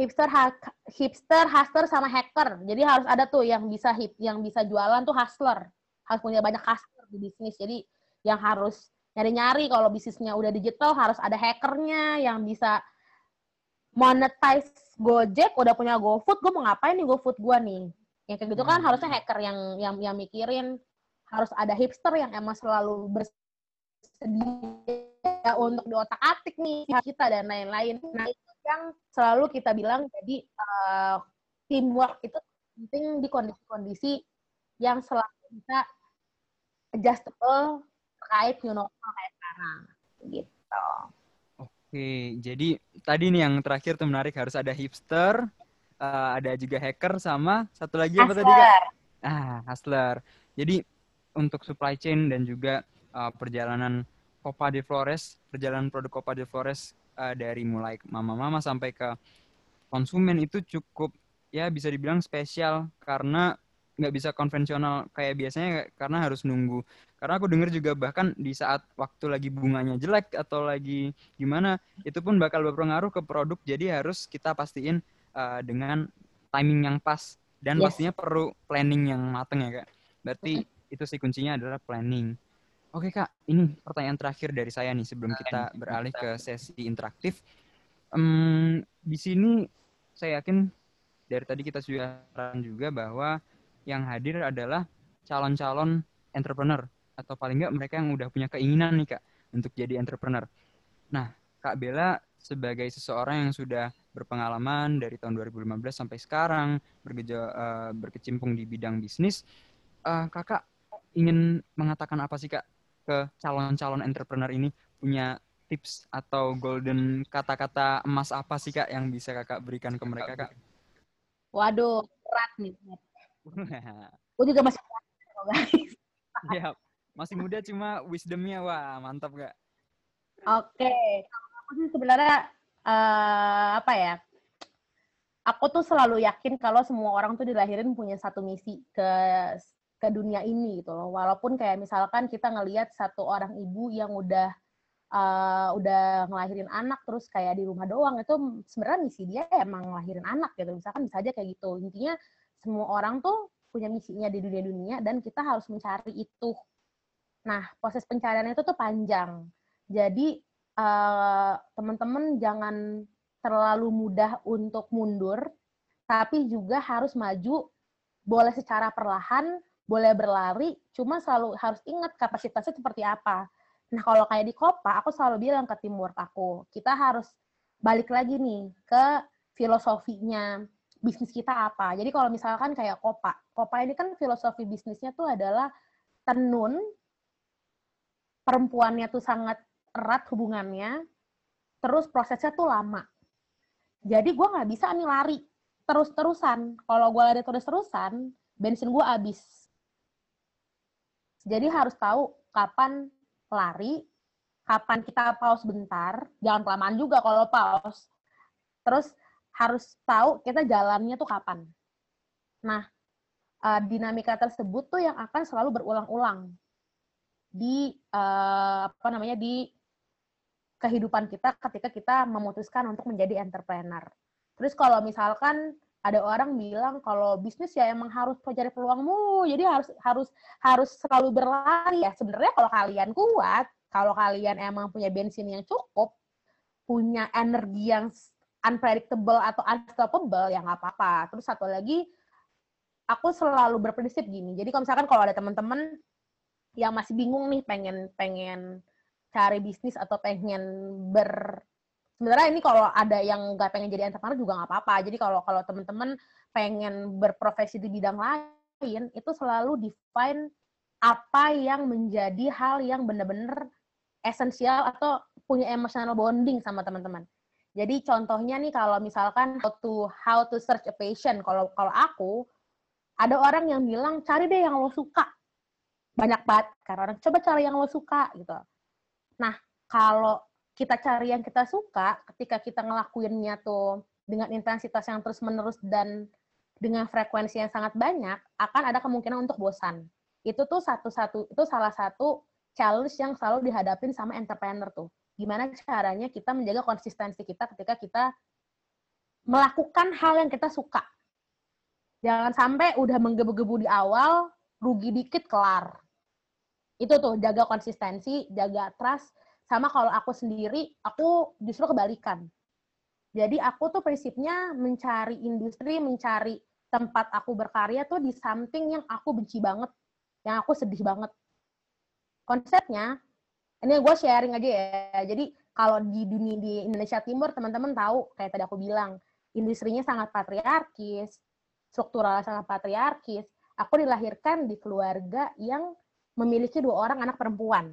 Speaker 3: hipster ha hipster hustler sama hacker jadi harus ada tuh yang bisa hip yang bisa jualan tuh hustler harus punya banyak customer di bisnis. Jadi yang harus nyari-nyari kalau bisnisnya udah digital harus ada hackernya yang bisa monetize Gojek udah punya GoFood, gue mau ngapain nih GoFood gue nih? Yang kayak gitu kan hmm. harusnya hacker yang yang yang mikirin harus ada hipster yang emang selalu bersedia untuk diotak-atik nih kita dan lain-lain. Nah, itu yang selalu kita bilang jadi uh, teamwork itu penting di kondisi-kondisi yang selalu bisa adjustable terkait new normal kayak sekarang gitu.
Speaker 2: Oke, jadi tadi nih yang terakhir tuh menarik harus ada hipster, uh, ada juga hacker sama satu lagi hustler. apa tadi kak? Ah, hustler. Jadi untuk supply chain dan juga uh, perjalanan Copa de Flores, perjalanan produk Copa de Flores uh, dari mulai mama-mama sampai ke konsumen itu cukup ya bisa dibilang spesial. Karena nggak bisa konvensional kayak biasanya karena harus nunggu. Karena aku dengar juga bahkan di saat waktu lagi bunganya jelek atau lagi gimana itu pun bakal berpengaruh ke produk. Jadi harus kita pastiin uh, dengan timing yang pas. Dan yes. pastinya perlu planning yang mateng ya kak. Berarti itu sih kuncinya adalah planning oke kak. Ini pertanyaan terakhir dari saya nih sebelum kita beralih ke sesi interaktif. Um, di sini saya yakin dari tadi kita sudah juga bahwa yang hadir adalah calon-calon entrepreneur atau paling nggak mereka yang udah punya keinginan nih kak untuk jadi entrepreneur. Nah, Kak Bella sebagai seseorang yang sudah berpengalaman dari tahun 2015 sampai sekarang bergeja, uh, berkecimpung di bidang bisnis, uh, kakak ingin mengatakan apa sih kak ke calon-calon entrepreneur ini punya tips atau golden kata-kata emas apa sih kak yang bisa kakak berikan ke mereka kak?
Speaker 3: Waduh, berat nih. Gue juga masih guys.
Speaker 2: Iya, masih muda cuma wisdomnya wah mantap gak?
Speaker 3: Oke, okay. aku sih sebenarnya uh, apa ya? Aku tuh selalu yakin kalau semua orang tuh dilahirin punya satu misi ke ke dunia ini gitu loh. Walaupun kayak misalkan kita ngelihat satu orang ibu yang udah uh, udah ngelahirin anak terus kayak di rumah doang itu sebenarnya misi dia emang ngelahirin anak gitu. Misalkan bisa aja kayak gitu. Intinya semua orang tuh punya misinya di dunia-dunia dan kita harus mencari itu Nah, proses pencarian itu tuh panjang. Jadi uh, teman-teman jangan terlalu mudah untuk mundur, tapi juga harus maju. Boleh secara perlahan, boleh berlari, cuma selalu harus ingat kapasitasnya seperti apa. Nah, kalau kayak di Kopa, aku selalu bilang ke teamwork aku, kita harus balik lagi nih ke filosofinya bisnis kita apa. Jadi kalau misalkan kayak Kopa, Kopa ini kan filosofi bisnisnya tuh adalah tenun perempuannya tuh sangat erat hubungannya, terus prosesnya tuh lama. Jadi gue nggak bisa nih lari terus-terusan. Kalau gue lari terus-terusan, bensin gue habis. Jadi harus tahu kapan lari, kapan kita pause bentar, jangan kelamaan juga kalau pause. Terus harus tahu kita jalannya tuh kapan. Nah, eh, dinamika tersebut tuh yang akan selalu berulang-ulang di uh, apa namanya di kehidupan kita ketika kita memutuskan untuk menjadi entrepreneur. Terus kalau misalkan ada orang bilang kalau bisnis ya emang harus mencari peluangmu, jadi harus harus harus selalu berlari ya. Sebenarnya kalau kalian kuat, kalau kalian emang punya bensin yang cukup, punya energi yang unpredictable atau unstoppable ya nggak apa-apa. Terus satu lagi, aku selalu berprinsip gini. Jadi kalau misalkan kalau ada teman-teman yang masih bingung nih pengen pengen cari bisnis atau pengen ber sebenarnya ini kalau ada yang nggak pengen jadi entrepreneur juga nggak apa-apa. Jadi kalau kalau teman-teman pengen berprofesi di bidang lain itu selalu define apa yang menjadi hal yang benar-benar esensial atau punya emotional bonding sama teman-teman. Jadi contohnya nih kalau misalkan how to how to search a passion kalau kalau aku ada orang yang bilang cari deh yang lo suka. Banyak banget karena orang coba cari yang lo suka gitu. Nah kalau kita cari yang kita suka ketika kita ngelakuinnya tuh dengan intensitas yang terus menerus dan dengan frekuensi yang sangat banyak akan ada kemungkinan untuk bosan. Itu tuh satu-satu itu salah satu challenge yang selalu dihadapin sama entrepreneur tuh. Gimana caranya kita menjaga konsistensi kita ketika kita melakukan hal yang kita suka. Jangan sampai udah menggebu-gebu di awal rugi dikit kelar. Itu tuh jaga konsistensi jaga trust sama kalau aku sendiri aku justru kebalikan. Jadi aku tuh prinsipnya mencari industri mencari tempat aku berkarya tuh di something yang aku benci banget yang aku sedih banget. Konsepnya ini gue sharing aja ya. Jadi kalau di dunia di Indonesia Timur teman-teman tahu kayak tadi aku bilang industrinya sangat patriarkis struktural sangat patriarkis. Aku dilahirkan di keluarga yang memiliki dua orang anak perempuan.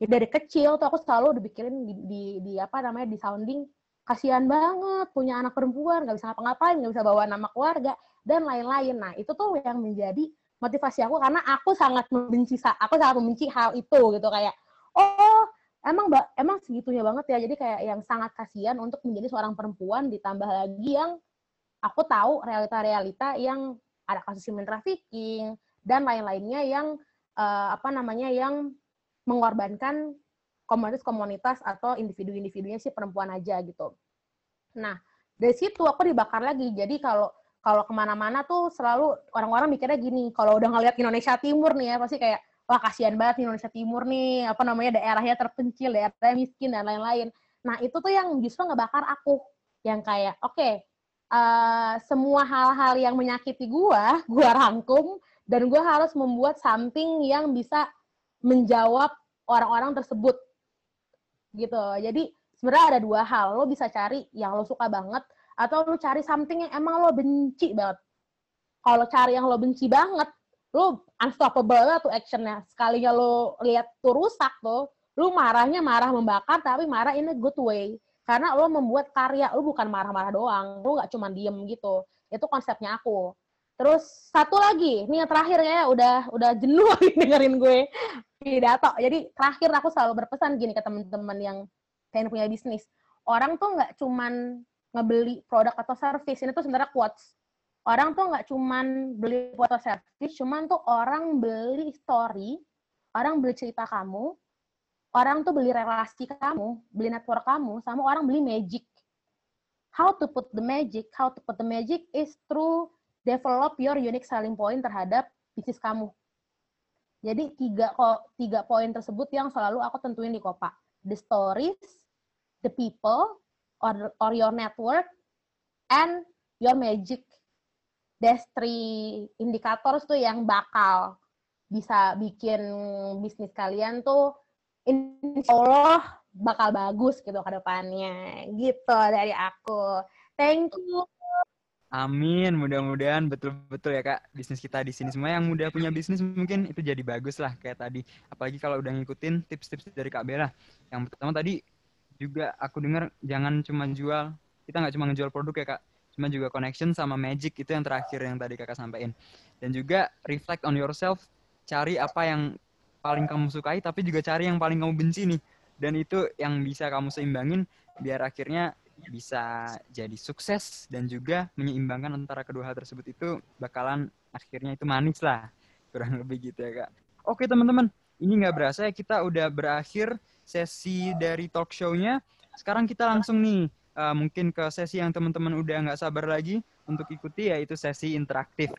Speaker 3: Ya, dari kecil tuh aku selalu dipikirin di, di, di apa namanya di sounding kasihan banget punya anak perempuan nggak bisa ngapa-ngapain nggak bisa bawa nama keluarga dan lain-lain. Nah itu tuh yang menjadi motivasi aku karena aku sangat membenci aku sangat membenci hal itu gitu kayak oh emang emang segitunya banget ya jadi kayak yang sangat kasihan untuk menjadi seorang perempuan ditambah lagi yang aku tahu realita-realita yang ada kasus human trafficking dan lain-lainnya yang uh, apa namanya yang mengorbankan komunitas-komunitas atau individu-individunya si perempuan aja gitu. Nah dari situ aku dibakar lagi. Jadi kalau kalau ke mana-mana tuh selalu orang-orang mikirnya gini, kalau udah ngeliat Indonesia Timur nih ya pasti kayak wah kasihan banget Indonesia Timur nih, apa namanya daerahnya terpencil, daerahnya miskin dan lain-lain. Nah itu tuh yang justru ngebakar aku, yang kayak oke okay, uh, eh, semua hal-hal yang menyakiti gua, gua rangkum dan gua harus membuat something yang bisa menjawab orang-orang tersebut gitu. Jadi sebenarnya ada dua hal, lo bisa cari yang lo suka banget atau lo cari something yang emang lo benci banget. Kalau cari yang lo benci banget, lu unstoppable lah tuh actionnya. Sekalinya lu lihat tuh rusak tuh, lu marahnya marah membakar tapi marah in a good way. Karena lu membuat karya, lu bukan marah-marah doang, lu nggak cuma diem gitu. Itu konsepnya aku. Terus satu lagi, ini yang terakhir ya udah udah jenuh dengerin gue pidato. Jadi terakhir aku selalu berpesan gini ke teman-teman yang pengen punya bisnis. Orang tuh nggak cuman ngebeli produk atau service, ini tuh sebenarnya quotes orang tuh nggak cuman beli foto service, cuman tuh orang beli story, orang beli cerita kamu, orang tuh beli relasi kamu, beli network kamu, sama orang beli magic. How to put the magic? How to put the magic is through develop your unique selling point terhadap bisnis kamu. Jadi tiga kok tiga poin tersebut yang selalu aku tentuin di Kopa. The stories, the people, or or your network, and your magic destri indikator tuh yang bakal bisa bikin bisnis kalian tuh insya Allah bakal bagus gitu ke depannya. Gitu dari aku. Thank you.
Speaker 2: Amin, mudah-mudahan betul-betul ya kak bisnis kita di sini semua yang mudah punya bisnis mungkin itu jadi bagus lah kayak tadi. Apalagi kalau udah ngikutin tips-tips dari kak Bella. Yang pertama tadi juga aku dengar jangan cuma jual, kita nggak cuma ngejual produk ya kak, cuma juga connection sama magic itu yang terakhir yang tadi kakak sampaikan dan juga reflect on yourself cari apa yang paling kamu sukai tapi juga cari yang paling kamu benci nih dan itu yang bisa kamu seimbangin biar akhirnya bisa jadi sukses dan juga menyeimbangkan antara kedua hal tersebut itu bakalan akhirnya itu manis lah kurang lebih gitu ya kak oke teman-teman ini nggak berasa ya kita udah berakhir sesi dari talk show-nya sekarang kita langsung nih uh, mungkin ke sesi yang teman-teman udah nggak sabar lagi untuk ikuti yaitu sesi interaktif.